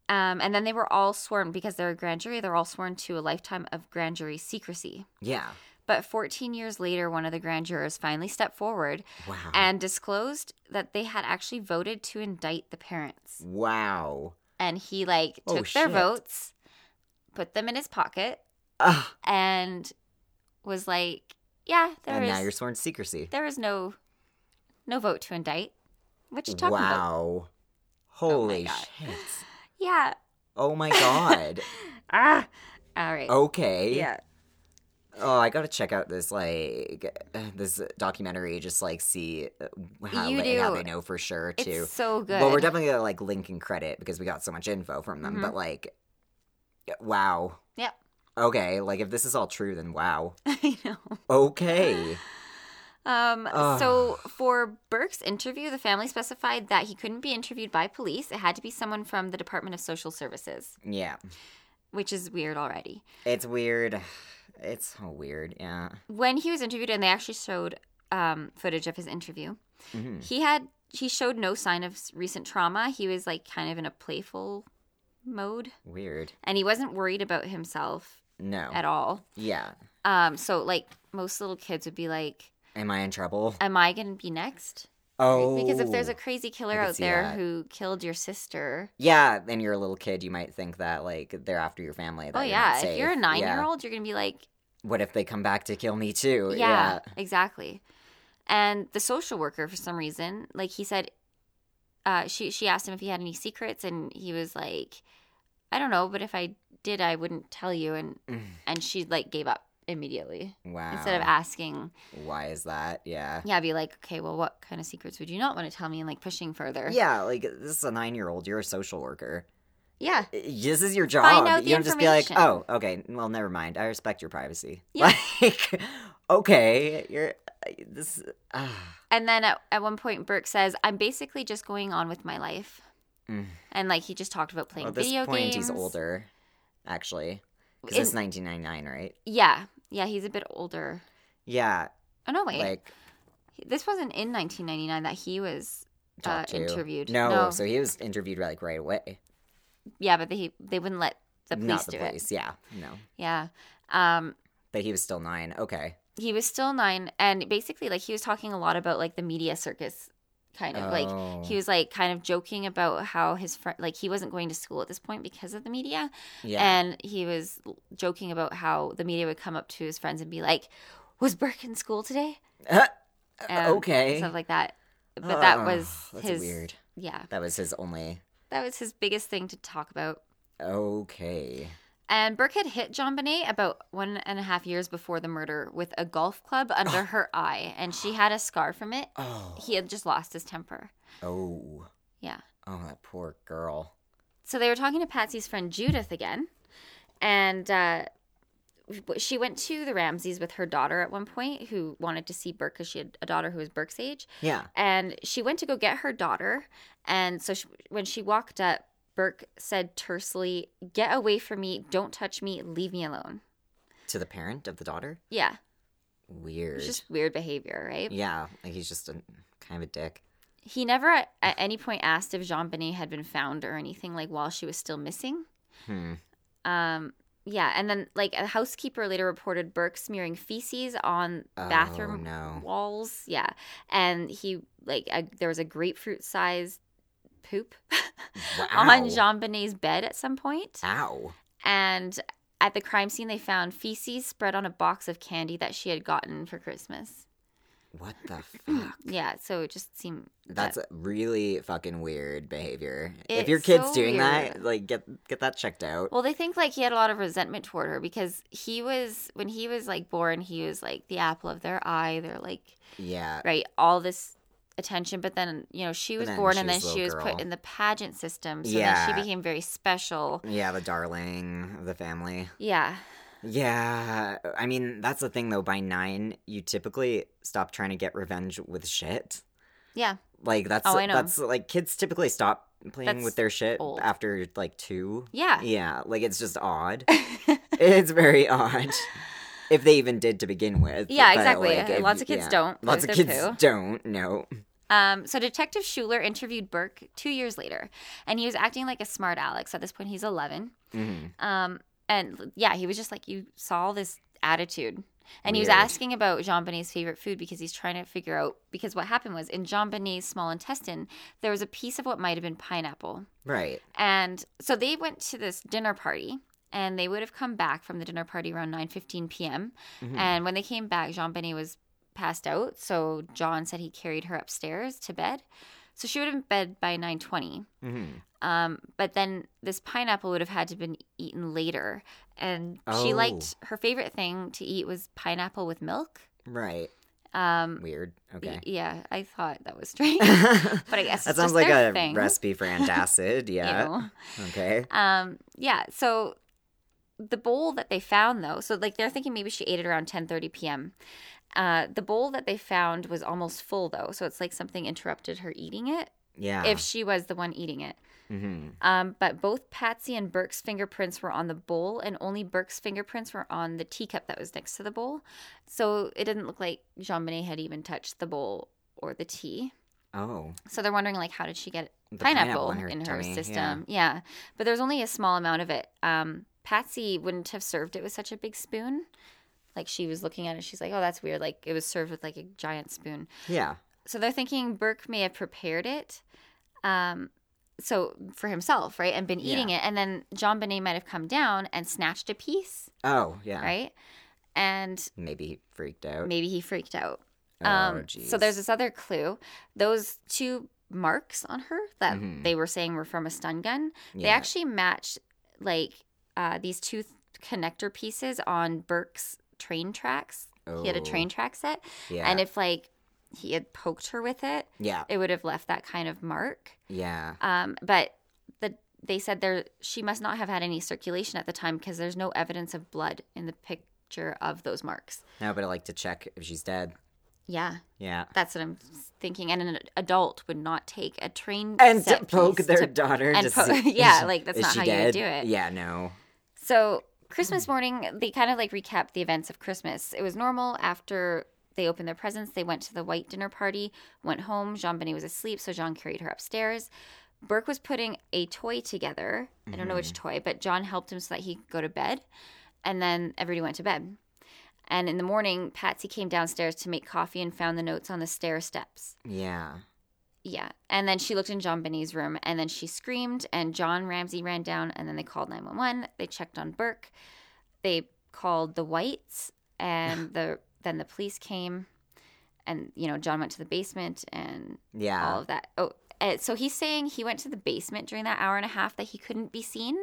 Um, and then they were all sworn because they're a grand jury. They're all sworn to a lifetime of grand jury secrecy. Yeah. But 14 years later, one of the grand jurors finally stepped forward Wow. and disclosed that they had actually voted to indict the parents. wow. And he like Oh, took their votes, put them in his pocket, Ugh. and was like, "Yeah, there and is now you're sworn to secrecy. there is no no vote to indict." What you talking about? Wow. Holy God. shit. Yeah. Oh my god. Ah. All right. Okay. Yeah. Oh, I gotta check out this like this documentary. Just like see uh, how they, how they know for sure too. It's so good. Well, we're definitely gonna like link and credit because we got so much info from them. Mhm. But like, wow. Yep. Okay, like if this is all true, then wow. I know. Okay. Um, Ugh. so for Burke's interview, the family specified that he couldn't be interviewed by police. It had to be someone from the Department of Social Services, Yeah. which is weird already. It's weird. It's so weird. Yeah. When he was interviewed, and they actually showed um, footage of his interview, hmm he had he showed no sign of recent trauma. He was like kind of in a playful mode, Weird. and he wasn't worried about himself No. at all. Yeah. Um, so like most little kids would be like, Am I in trouble? "Am I going to be next?" Oh. Because if there's a crazy killer out there that. who killed your sister, Yeah, and you're a little kid, you might think that like they're after your family. That oh yeah, if you're a nine Yeah. year old, you're gonna be like, What if they come back to kill me too? yeah, exactly. And the social worker, for some reason, like he said, uh, she she asked him if he had any secrets, and he was like, I don't know, but if I did, I wouldn't tell you. And and she like gave up immediately Wow. instead of asking. Why is that? Yeah. Yeah, be like, okay, well, what kind of secrets would you not want to tell me? And like pushing further. Yeah, like this is a nine year old. You're a social worker. yeah, This is your job. Find out the you don't just be like, oh, okay, well, never mind. I respect your privacy. Yeah. Like, okay, you're this. Uh, And then at, at one point, Burke says, I'm basically just going on with my life. Mm. And like he just talked about playing well, video point, games. he's older, actually. Because it's 1999, right? Yeah. Yeah, he's a bit older. Yeah, Oh, no, wait. like this wasn't in 1999 that he was uh, interviewed. No, No. so he was interviewed like right away. Yeah, but they they wouldn't let the police Not the do police. Yeah, no. Yeah. Um, but he was still nine. Okay. he was still nine. And basically, like, he was talking a lot about, like, the media circus kind of. Like, Oh. he was, like, kind of joking about how his friend, like, he wasn't going to school at this point because of the media. Yeah. And he was joking about how the media would come up to his friends and be like, "Was Burke in school today?" Uh, okay. stuff like that. But that Oh, was that's his weird. Yeah, That was his only. that was his biggest thing to talk about. Okay. And Burke had hit JonBenét about one and a half years before the murder with a golf club under her eye, and she had a scar from it. Oh. He had just lost his temper. Oh. Yeah. Oh, that poor girl. So they were talking to Patsy's friend Judith again, and uh, she went to the Ramseys with her daughter at one point, who wanted to see Burke because she had a daughter who was Burke's age. Yeah. And she went to go get her daughter, and so she, when she walked up, Burke said tersely, "Get away from me! Don't touch me! Leave me alone." To the parent of the daughter. Yeah, Weird. it's just weird behavior, right? Yeah, like he's just a kind of a dick. He never at, at any point asked if JonBenét had been found or anything like while she was still missing. Hmm. Um, yeah, and then like a housekeeper later reported Burke smearing feces on Oh, bathroom no. walls. Yeah, and he like a, there was a grapefruit sized poop Wow. on JonBenét's bed at some point, Ow. And at the crime scene, they found feces spread on a box of candy that she had gotten for Christmas. What the fuck? Yeah, so it just seemed That's that- really fucking weird behavior. if your kid's so doing that, like get get that checked out. well, they think like he had a lot of resentment toward her because he was when he was like born, he was like the apple of their eye. They're like yeah. right all this attention, but then you know she was then born and then she was little put in the pageant system, so then Yeah. she became very special. Yeah, the darling of the family. Yeah, Yeah, I mean that's the thing though. By nine, you typically stop trying to get revenge with shit. yeah, Like that's Oh, that's like kids typically stop playing That's with their shit old. after like two. yeah. Yeah, like it's just odd. it's very odd. If they even did to begin with. Yeah, exactly. like, if- Lots of kids yeah. don't Lots of kids poo. don't. No. Um, so Detective Schuler interviewed Burke two years later, and he was acting like a smart Alex. At this point, he's 11. Mhm. Um, and yeah, he was just like, you saw this attitude. And he was asking about JonBenét's favorite food because he's trying to figure out. Because what happened was in JonBenét's small intestine, there was a piece of what might have been pineapple. Right. And so they went to this dinner party and they would have come back from the dinner party around 9:15 p.m. Mhm. And when they came back, JonBenét was passed out, so John said he carried her upstairs to bed. So she would have been bed by 9:20. hmm Um, but then this pineapple would have had to have been eaten later, and she Oh. liked her favorite thing to eat was pineapple with milk. Right. Um, Weird. Okay. yeah, I thought that was strange, but I guess that sounds like a thing. recipe for antacid. Yeah. Okay. Um, yeah. So the bowl that they found, though, so like they're thinking maybe she ate it around 10:30 p.m. Uh, the bowl that they found was almost full, though, so it's like something interrupted her eating it. Yeah. If she was the one eating it. hmm Um, but both Patsy and Burke's fingerprints were on the bowl, and only Burke's fingerprints were on the teacup that was next to the bowl. So it didn't look like JonBenét had even touched the bowl or the tea. Oh. So they're wondering, like, how did she get The pineapple, in her, in her tummy, yeah. system? Yeah. But there's only a small amount of it. Um, Patsy wouldn't have served it with such a big spoon. Like she was looking at it, she's like, "Oh, that's weird." Like it was served with like a giant spoon. Yeah. So they're thinking Burke may have prepared it, um, so for himself, right, and been eating it, and then JonBenét might have come down and snatched a piece, Oh, yeah. right, and Maybe he freaked out. maybe he freaked out. oh, Um, jeez. so there's this other clue. Those two marks on her that Mhm. they were saying were from a stun gun, they actually match like uh, these two th- connector pieces on Burke's train tracks. He had a Oh, train track set, Yeah. and if like he had poked her with it, yeah. it would have left that kind of mark. Yeah. Um, but the they said there she must not have had any circulation at the time because there's no evidence of blood in the picture of those marks. No, but I like to check if she's dead. Yeah, Yeah. that's what I'm thinking. And an adult would not take a train And to poke their to- daughter. and to po- yeah, like, that's is not how you would do it. Yeah. No. So Christmas morning, they kind of like recap the events of Christmas. It was normal after they opened their presents. They went to the white dinner party, went home. JonBenét was asleep, so Jean carried her upstairs. Burke was putting a toy together. I don't know which Mm-hmm. toy, but John helped him so that he could go to bed. And then everybody went to bed. And in the morning, Patsy came downstairs to make coffee and found the notes on the stair steps. Yeah. Yeah. And then she looked in JonBenét's room and then she screamed and John Ramsey ran down and then they called 911. They checked on Burke. They called the Whites and the then the police came and you know John went to the basement and Yeah. all of that. Oh, so he's saying he went to the basement during that hour and a half that he couldn't be seen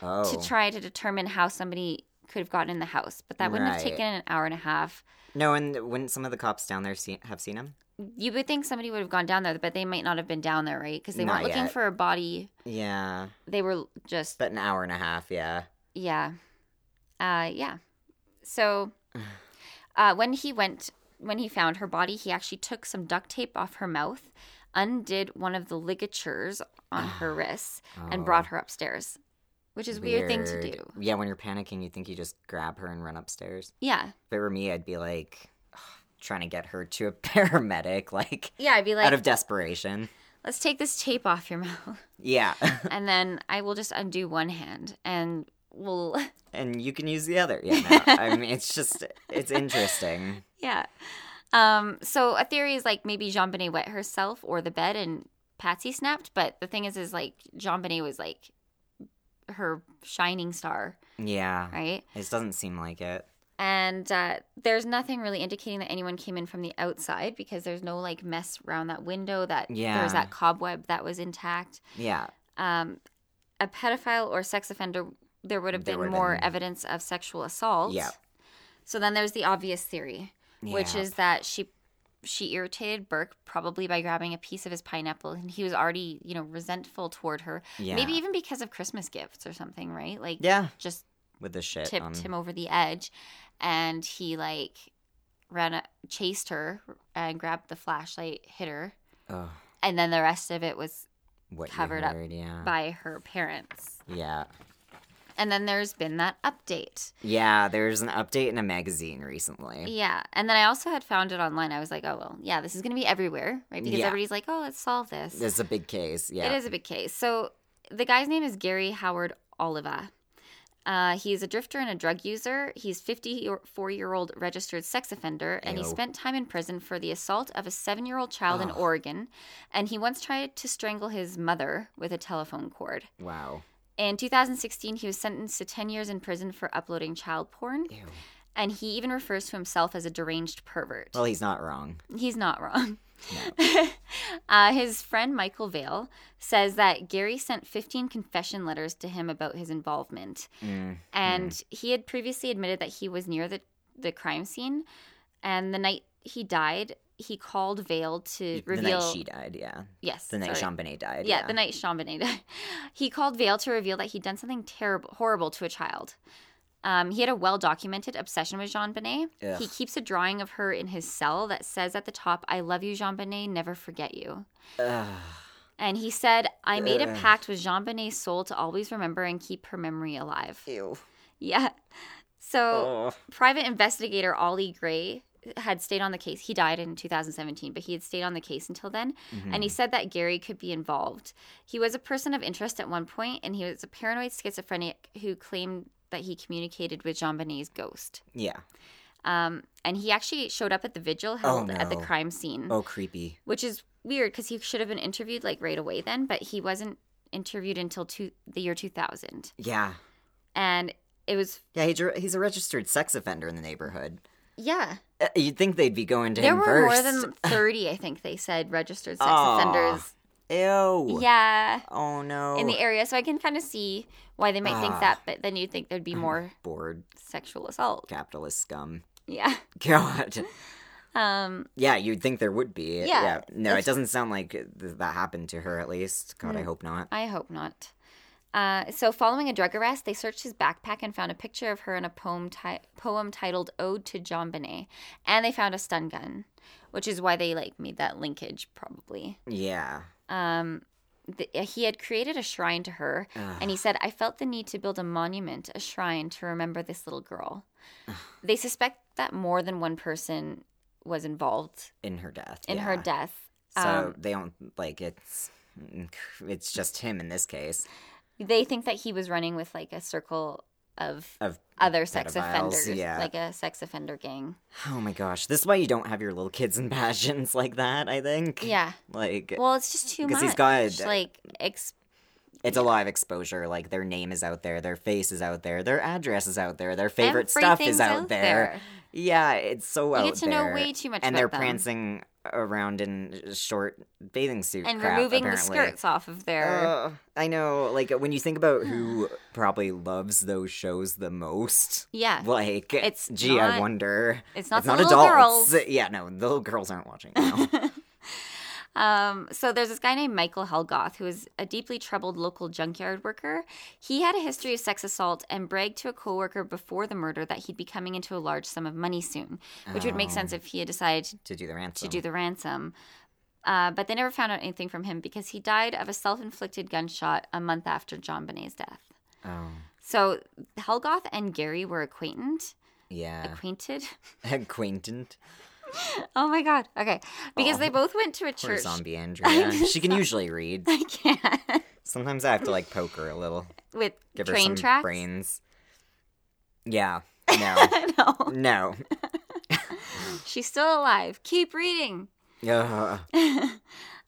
oh. to try to determine how somebody could have gotten in the house, but that wouldn't have Right. taken an hour and a half. No, and wouldn't some of the cops down there see, have seen him? You would think somebody would have gone down there, but they might not have been down there, right? Because they Not weren't looking yet. for a body. Yeah. They were just But an hour and a half, yeah. Yeah. Uh yeah. So uh when he went when he found her body, he actually took some duct tape off her mouth, undid one of the ligatures on her wrists, and Oh, brought her upstairs. Which is a weird thing to do. Yeah, when you're panicking, you think you just grab her and run upstairs. Yeah. If it were me, I'd be like trying to get her to a paramedic, like, Yeah, I'd be like, out of desperation. let's take this tape off your mouth. Yeah. and then I will just undo one hand and we'll and you can use the other. Yeah, no, I mean, it's just, it's interesting. Yeah. Um, so a theory is like maybe JonBenét wet herself or the bed and Patsy snapped, but the thing is is like JonBenét was like her shining star, Yeah. right? It doesn't seem like it. And uh, there's nothing really indicating that anyone came in from the outside because there's no like mess around that window. That Yeah. there's that cobweb that was intact. Yeah. Um, a pedophile or sex offender, there would have There been more been- evidence of sexual assault. Yeah. So then there's the obvious theory, which is that she she irritated Burke probably by grabbing a piece of his pineapple, and he was already you know resentful toward her. Yeah. Maybe even because of Christmas gifts or something, right? Like Yeah. just With the shit. tipped on- him over the edge, and he like ran a, chased her and grabbed the flashlight, hit her, Ugh, and then the rest of it was what Covered up Yeah. by her parents. Yeah. And then there's been that update. Yeah. There's an update in a magazine recently. Yeah. And then I also had found it online. I was like, oh, well, yeah, this is going to be everywhere, right? Because Yeah. everybody's like, oh, let's solve this. This is a big case. Yeah. It is a big case. So the guy's name is Gary Howard Oliva. Uh, he's a drifter and a drug user. He's 54 year old registered sex offender, and he spent time in prison for the assault of a seven year old child in Oregon. And he once tried to strangle his mother with a telephone cord. Wow. In 2016, he was sentenced to 10 years in prison for uploading child porn, Ew. and he even refers to himself as a deranged pervert. Well, he's not wrong. He's not wrong. No. uh, his friend Michael Vale says that Gary sent 15 confession letters to him about his involvement. Mm. And he had previously admitted that he was near the, the crime scene. And the night he died, he called Vale to The reveal. night she died. Yeah. yes. The night sorry. JonBenét died. Yeah, the night Benet died. he called Vale to reveal that he'd done something terrible, horrible to a child. Um, he had a well documented obsession with JonBenét. Ugh. He keeps a drawing of her in his cell that says at the top, I love you, JonBenét, never forget you. Ugh. And he said, I made a pact with JonBenét's soul to always remember and keep her memory alive. Ew. Yeah. So, Oh. private investigator Ollie Gray had stayed on the case. He died in 2017, but he had stayed on the case until then. Mm-hmm. And he said that Gary could be involved. He was a person of interest at one point, and he was a paranoid schizophrenic who claimed that he communicated with JonBenét's ghost. Yeah. Um, and he actually showed up at the vigil held at the crime scene, Oh, creepy. which is weird because he should have been interviewed like right away then, but he wasn't interviewed until two, the year 2000. Yeah. And it was, Yeah, he's a registered sex offender in the neighborhood. Yeah, Uh, You'd think they'd be going to there him were first. more than 30, I think they said, registered sex Aw. offenders. Ew. Yeah. Oh no. In the area, so I can kind of see why they might think Ah. that, but then you'd think there'd be more bored sexual assault. capitalist scum. Yeah. God. Um. Yeah, you'd think there would be. Yeah, No, it it's- doesn't sound like th- that happened to her. At least. God, Mm. I hope not. I hope not. Uh, so, following a drug arrest, they searched his backpack and found a picture of her in a poem ti- poem titled "Ode to JonBenét," and they found a stun gun, which is why they like made that linkage probably. Yeah. Um, the, he had created a shrine to her, and he said, "I felt the need to build a monument, a shrine to remember this little girl." they suspect that more than one person was involved In her death. in her death. So Um, they don't like it's. It's just him in this case they think that he was running with like a circle of of other sex offenders, Yeah. like a sex offender gang. oh my gosh, this is why you don't have your little kids in passions like that. I think. Yeah. Like Well, it's just too much. Because he's got- like ex- it's a lot of exposure. Like their name is out there, their face is out there, their address is out there, their favorite stuff is out, there. Yeah, it's so out You get to know way too much and they're them. prancing around in short bathing suit and crap, removing the skirts off of their. Ugh, I know. Like when you think about who probably loves those shows the most, yeah. like It's gee, I wonder. it's not it's not adults. girls. Yeah, no, the little girls aren't watching. No. Um, so there's this guy named Michael Helgoth who is a deeply troubled local junkyard worker. He had a history of sex assault and bragged to a coworker before the murder that he'd be coming into a large sum of money soon, which would make Oh. sense if he had decided to do the ransom. to do the ransom. Uh, but they never found out anything from him because he died of a self-inflicted gunshot a month after JonBenét's death. Oh, So Helgoth and Gary were acquainted. yeah. Acquainted. Acquaintant. Oh my god. Okay, because Aw. they both went to a church. zombie Andrea. she can usually read. I can't. Sometimes I have to like poke her a little, With give her train some tracks. brains. Yeah. No. no, no. she's still alive. Keep reading. Ugh.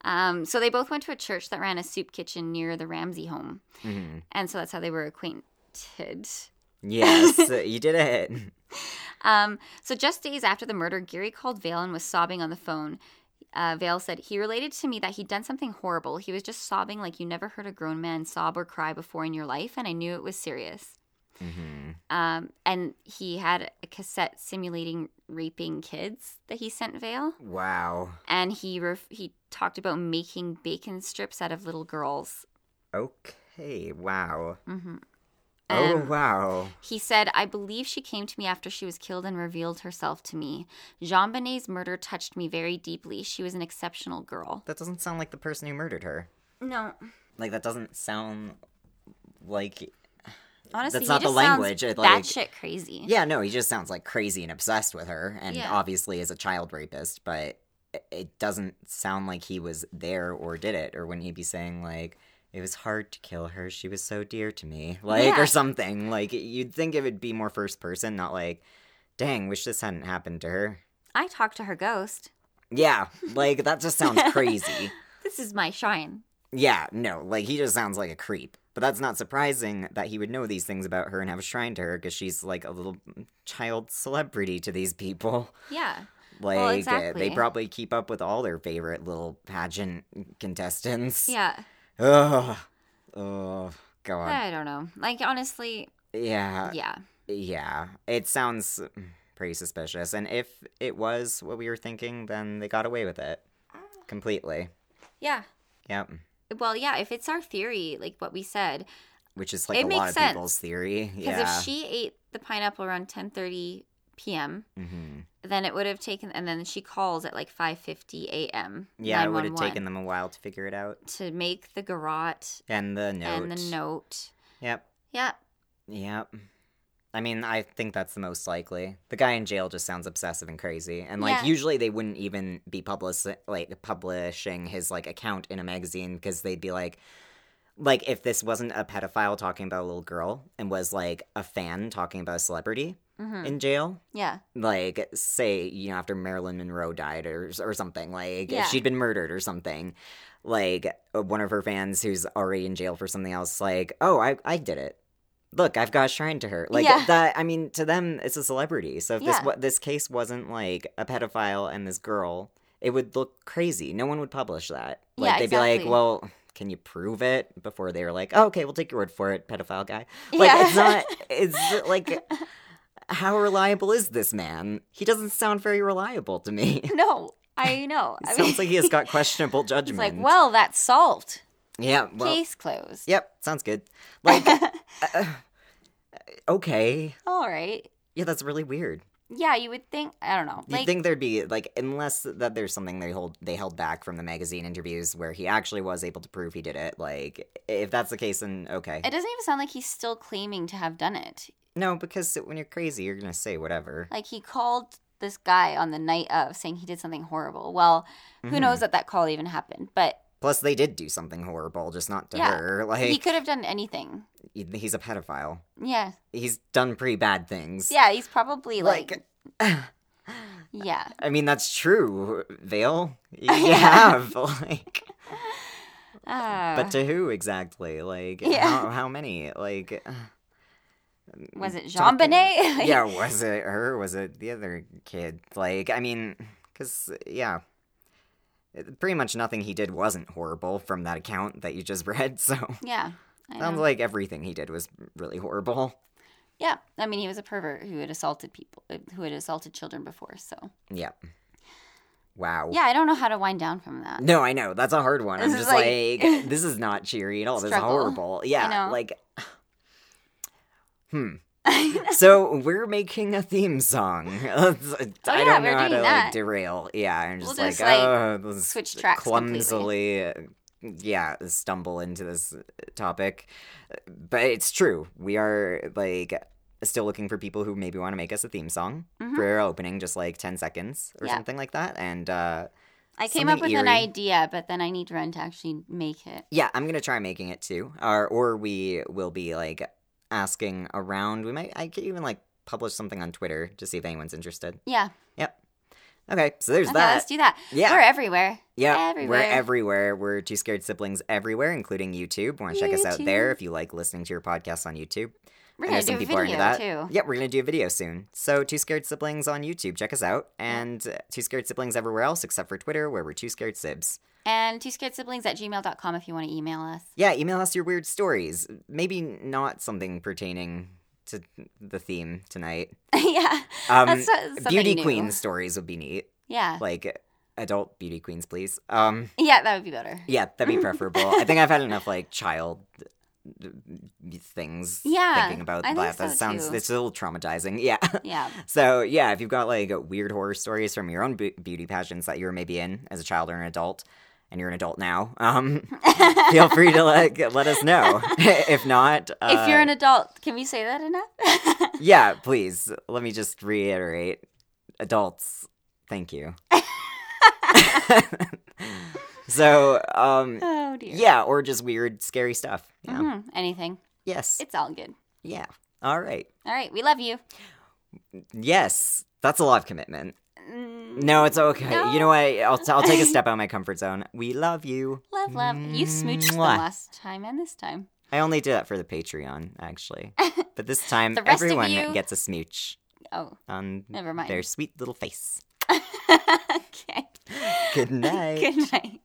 Um, so they both went to a church that ran a soup kitchen near the Ramsey home, hmm and so that's how they were acquainted. Yes, you did it. Um, so just days after the murder, Gary called Vale and was sobbing on the phone. Uh, Vale said he related to me that he'd done something horrible. He was just sobbing like you never heard a grown man sob or cry before in your life, and I knew it was serious. hmm Um, and he had a cassette simulating raping kids that he sent Vale, Wow. and he ref- he talked about making bacon strips out of little girls. Okay. Wow. Hmm oh Um, wow. He said, I believe she came to me after she was killed and revealed herself to me. JonBenét's murder touched me very deeply. She was an exceptional girl. That doesn't sound like the person who murdered her. No. Like that doesn't sound like. Honestly, That's he not the just sounds language, it, like- batshit crazy. Yeah, no, he just sounds like crazy and obsessed with her, and Yeah. obviously is a child rapist. But it- it doesn't sound like he was there or did it, or wouldn't he be saying like, "It was hard to kill her. She was so dear to me," like Yeah. or something. Like you'd think it would be more first person, not like, "Dang, wish this hadn't happened to her." I talked to her ghost. Yeah, like that just sounds crazy. This is my shrine. Yeah, no, like he just sounds like a creep. But that's not surprising that he would know these things about her and have a shrine to her because she's like a little child celebrity to these people. Yeah. Like Well, exactly. they probably keep up with all their favorite little pageant contestants. Yeah. Ugh. Oh god. I don't know. Like, honestly, Yeah. yeah. Yeah. It sounds pretty suspicious. And if it was what we were thinking, then they got away with it. Completely. Yeah. Yep. Well, yeah, if it's our theory, like what we said, Which is like It a makes lot of sense. people's theory. because Yeah. if she ate the pineapple around 10:30 p.m., hmm then it would have taken and then she calls at like 5:50 a.m. Yeah, it would have taken them a while to figure it out. to make the garrote And the note. and the note. Yep. Yeah. Yep. I mean, I think that's the most likely. The guy in jail just sounds obsessive and crazy, and like Yeah. usually they wouldn't even be public like publishing his like account in a magazine because they'd be like, like if this wasn't a pedophile talking about a little girl and was like a fan talking about a celebrity hmm in jail, Yeah. like say you know after Marilyn Monroe died or or something like Yeah. if she'd been murdered or something. Like uh, one of her fans who's already in jail for something else like oh I I did it. Look I've got a shrine to her. Like Yeah. that I mean to them it's a celebrity. So if this Yeah. what this case wasn't like a pedophile and this girl it would look crazy. No one would publish that. Like Yeah, they'd be like well can you prove it? Before they were like oh, okay we'll take your word for it pedophile guy. Like Yeah. it's not it's like how reliable is this man? He doesn't sound very reliable to me. No, I know. I sounds mean, like he has got questionable judgment. like, well, that's solved. yeah, well, Case closed. yep, sounds good. Like, uh, okay, All right. yeah, that's really weird. Yeah, you would think. I don't know. You'd think there'd be like, unless that there's something they hold they held back from the magazine interviews where he actually was able to prove he did it. Like, if that's the case, then okay. it doesn't even sound like he's still claiming to have done it. No, because when you're crazy, you're gonna say whatever. Like he called this guy on the night of saying he did something horrible. Well, who Mhm. knows that that call even happened? But Plus, they did do something horrible, just not to Yeah, her. Like, he could have done anything. he's a pedophile. Yeah. He's done pretty bad things. Yeah, he's probably like, like yeah. I mean that's true, Vale. You have like, Uh, but to who exactly? Like, Yeah. how, how many? Like, was it Jean talking- Bonnet? yeah, was it her? Was it the other kid? Like, I mean, because yeah, pretty much nothing he did wasn't horrible from that account that you just read. So yeah. I sounds know. like everything he did was really horrible. yeah. I mean, he was a pervert who had assaulted people, uh, who had assaulted children before. So Yeah. Wow. yeah, I don't know how to wind down from that. No, I know. That's a hard one. I'm just like, like- this is not cheery at all. This is horrible. Yeah. Like, hmm. So we're making a theme song. I Oh, yeah, don't know how to doing like that. derail. Yeah, I'm We'll just just, like, like, oh, switch tracks clumsily, uh, yeah, stumble into this topic. But it's true. We are like still looking for people who maybe want to make us a theme song Mhm. for our opening, just like ten seconds or Yeah. something like that. And uh, I came up with Something an idea, but then I need Ren to actually make it. Yeah, I'm gonna try making it too, or or we will be like asking around. We might I could even like publish something on Twitter to see if anyone's interested. Yeah. Yep. Okay, so there's Okay, that. let's do that. Yeah. We're everywhere. Yeah, Everywhere. we're everywhere. We're Two Scared Siblings everywhere, including YouTube. Want to check us out there if you like listening to your podcast on YouTube. We're gonna some do a people video that. too. Yeah, we're gonna do a video soon. So Two Scared Siblings on YouTube, check us out, and uh, Two Scared Siblings everywhere else except for Twitter, where we're Two Scared Sibs. And two scared siblings at gmail.com if you want to email us. Yeah, email us your weird stories. Maybe not something pertaining to the theme tonight. yeah. Um, so- beauty new. queen stories would be neat. Yeah. Like adult beauty queens, please. Um, Yeah, that would be better. yeah, that'd be preferable. I think I've had enough like child uh, things Yeah, thinking about I that. think that sounds too. it's a little traumatizing. Yeah. Yeah. So yeah, if you've got like weird horror stories from your own be- beauty pageants that you were maybe in as a child or an adult, and you're an adult now, um, feel free to like let us know. if not, uh, if you're an adult, can we say that enough? yeah, please let me just reiterate, adults, thank you. so um, oh dear. yeah, or just weird, scary stuff. Yeah. Mhm, Anything. Yes. It's all good. yeah. All right. All right. We love you. Yes, that's a lot of commitment. Mm, No, it's okay. No. You know what? I'll, I'll take a step out of my comfort zone. We love you. Love, love. You smooched Mwah. last time and this time. I only did that for the Patreon, actually. But this time, The everyone you- gets a smooch Oh, on never mind. their sweet little face. okay. Good night. Good night.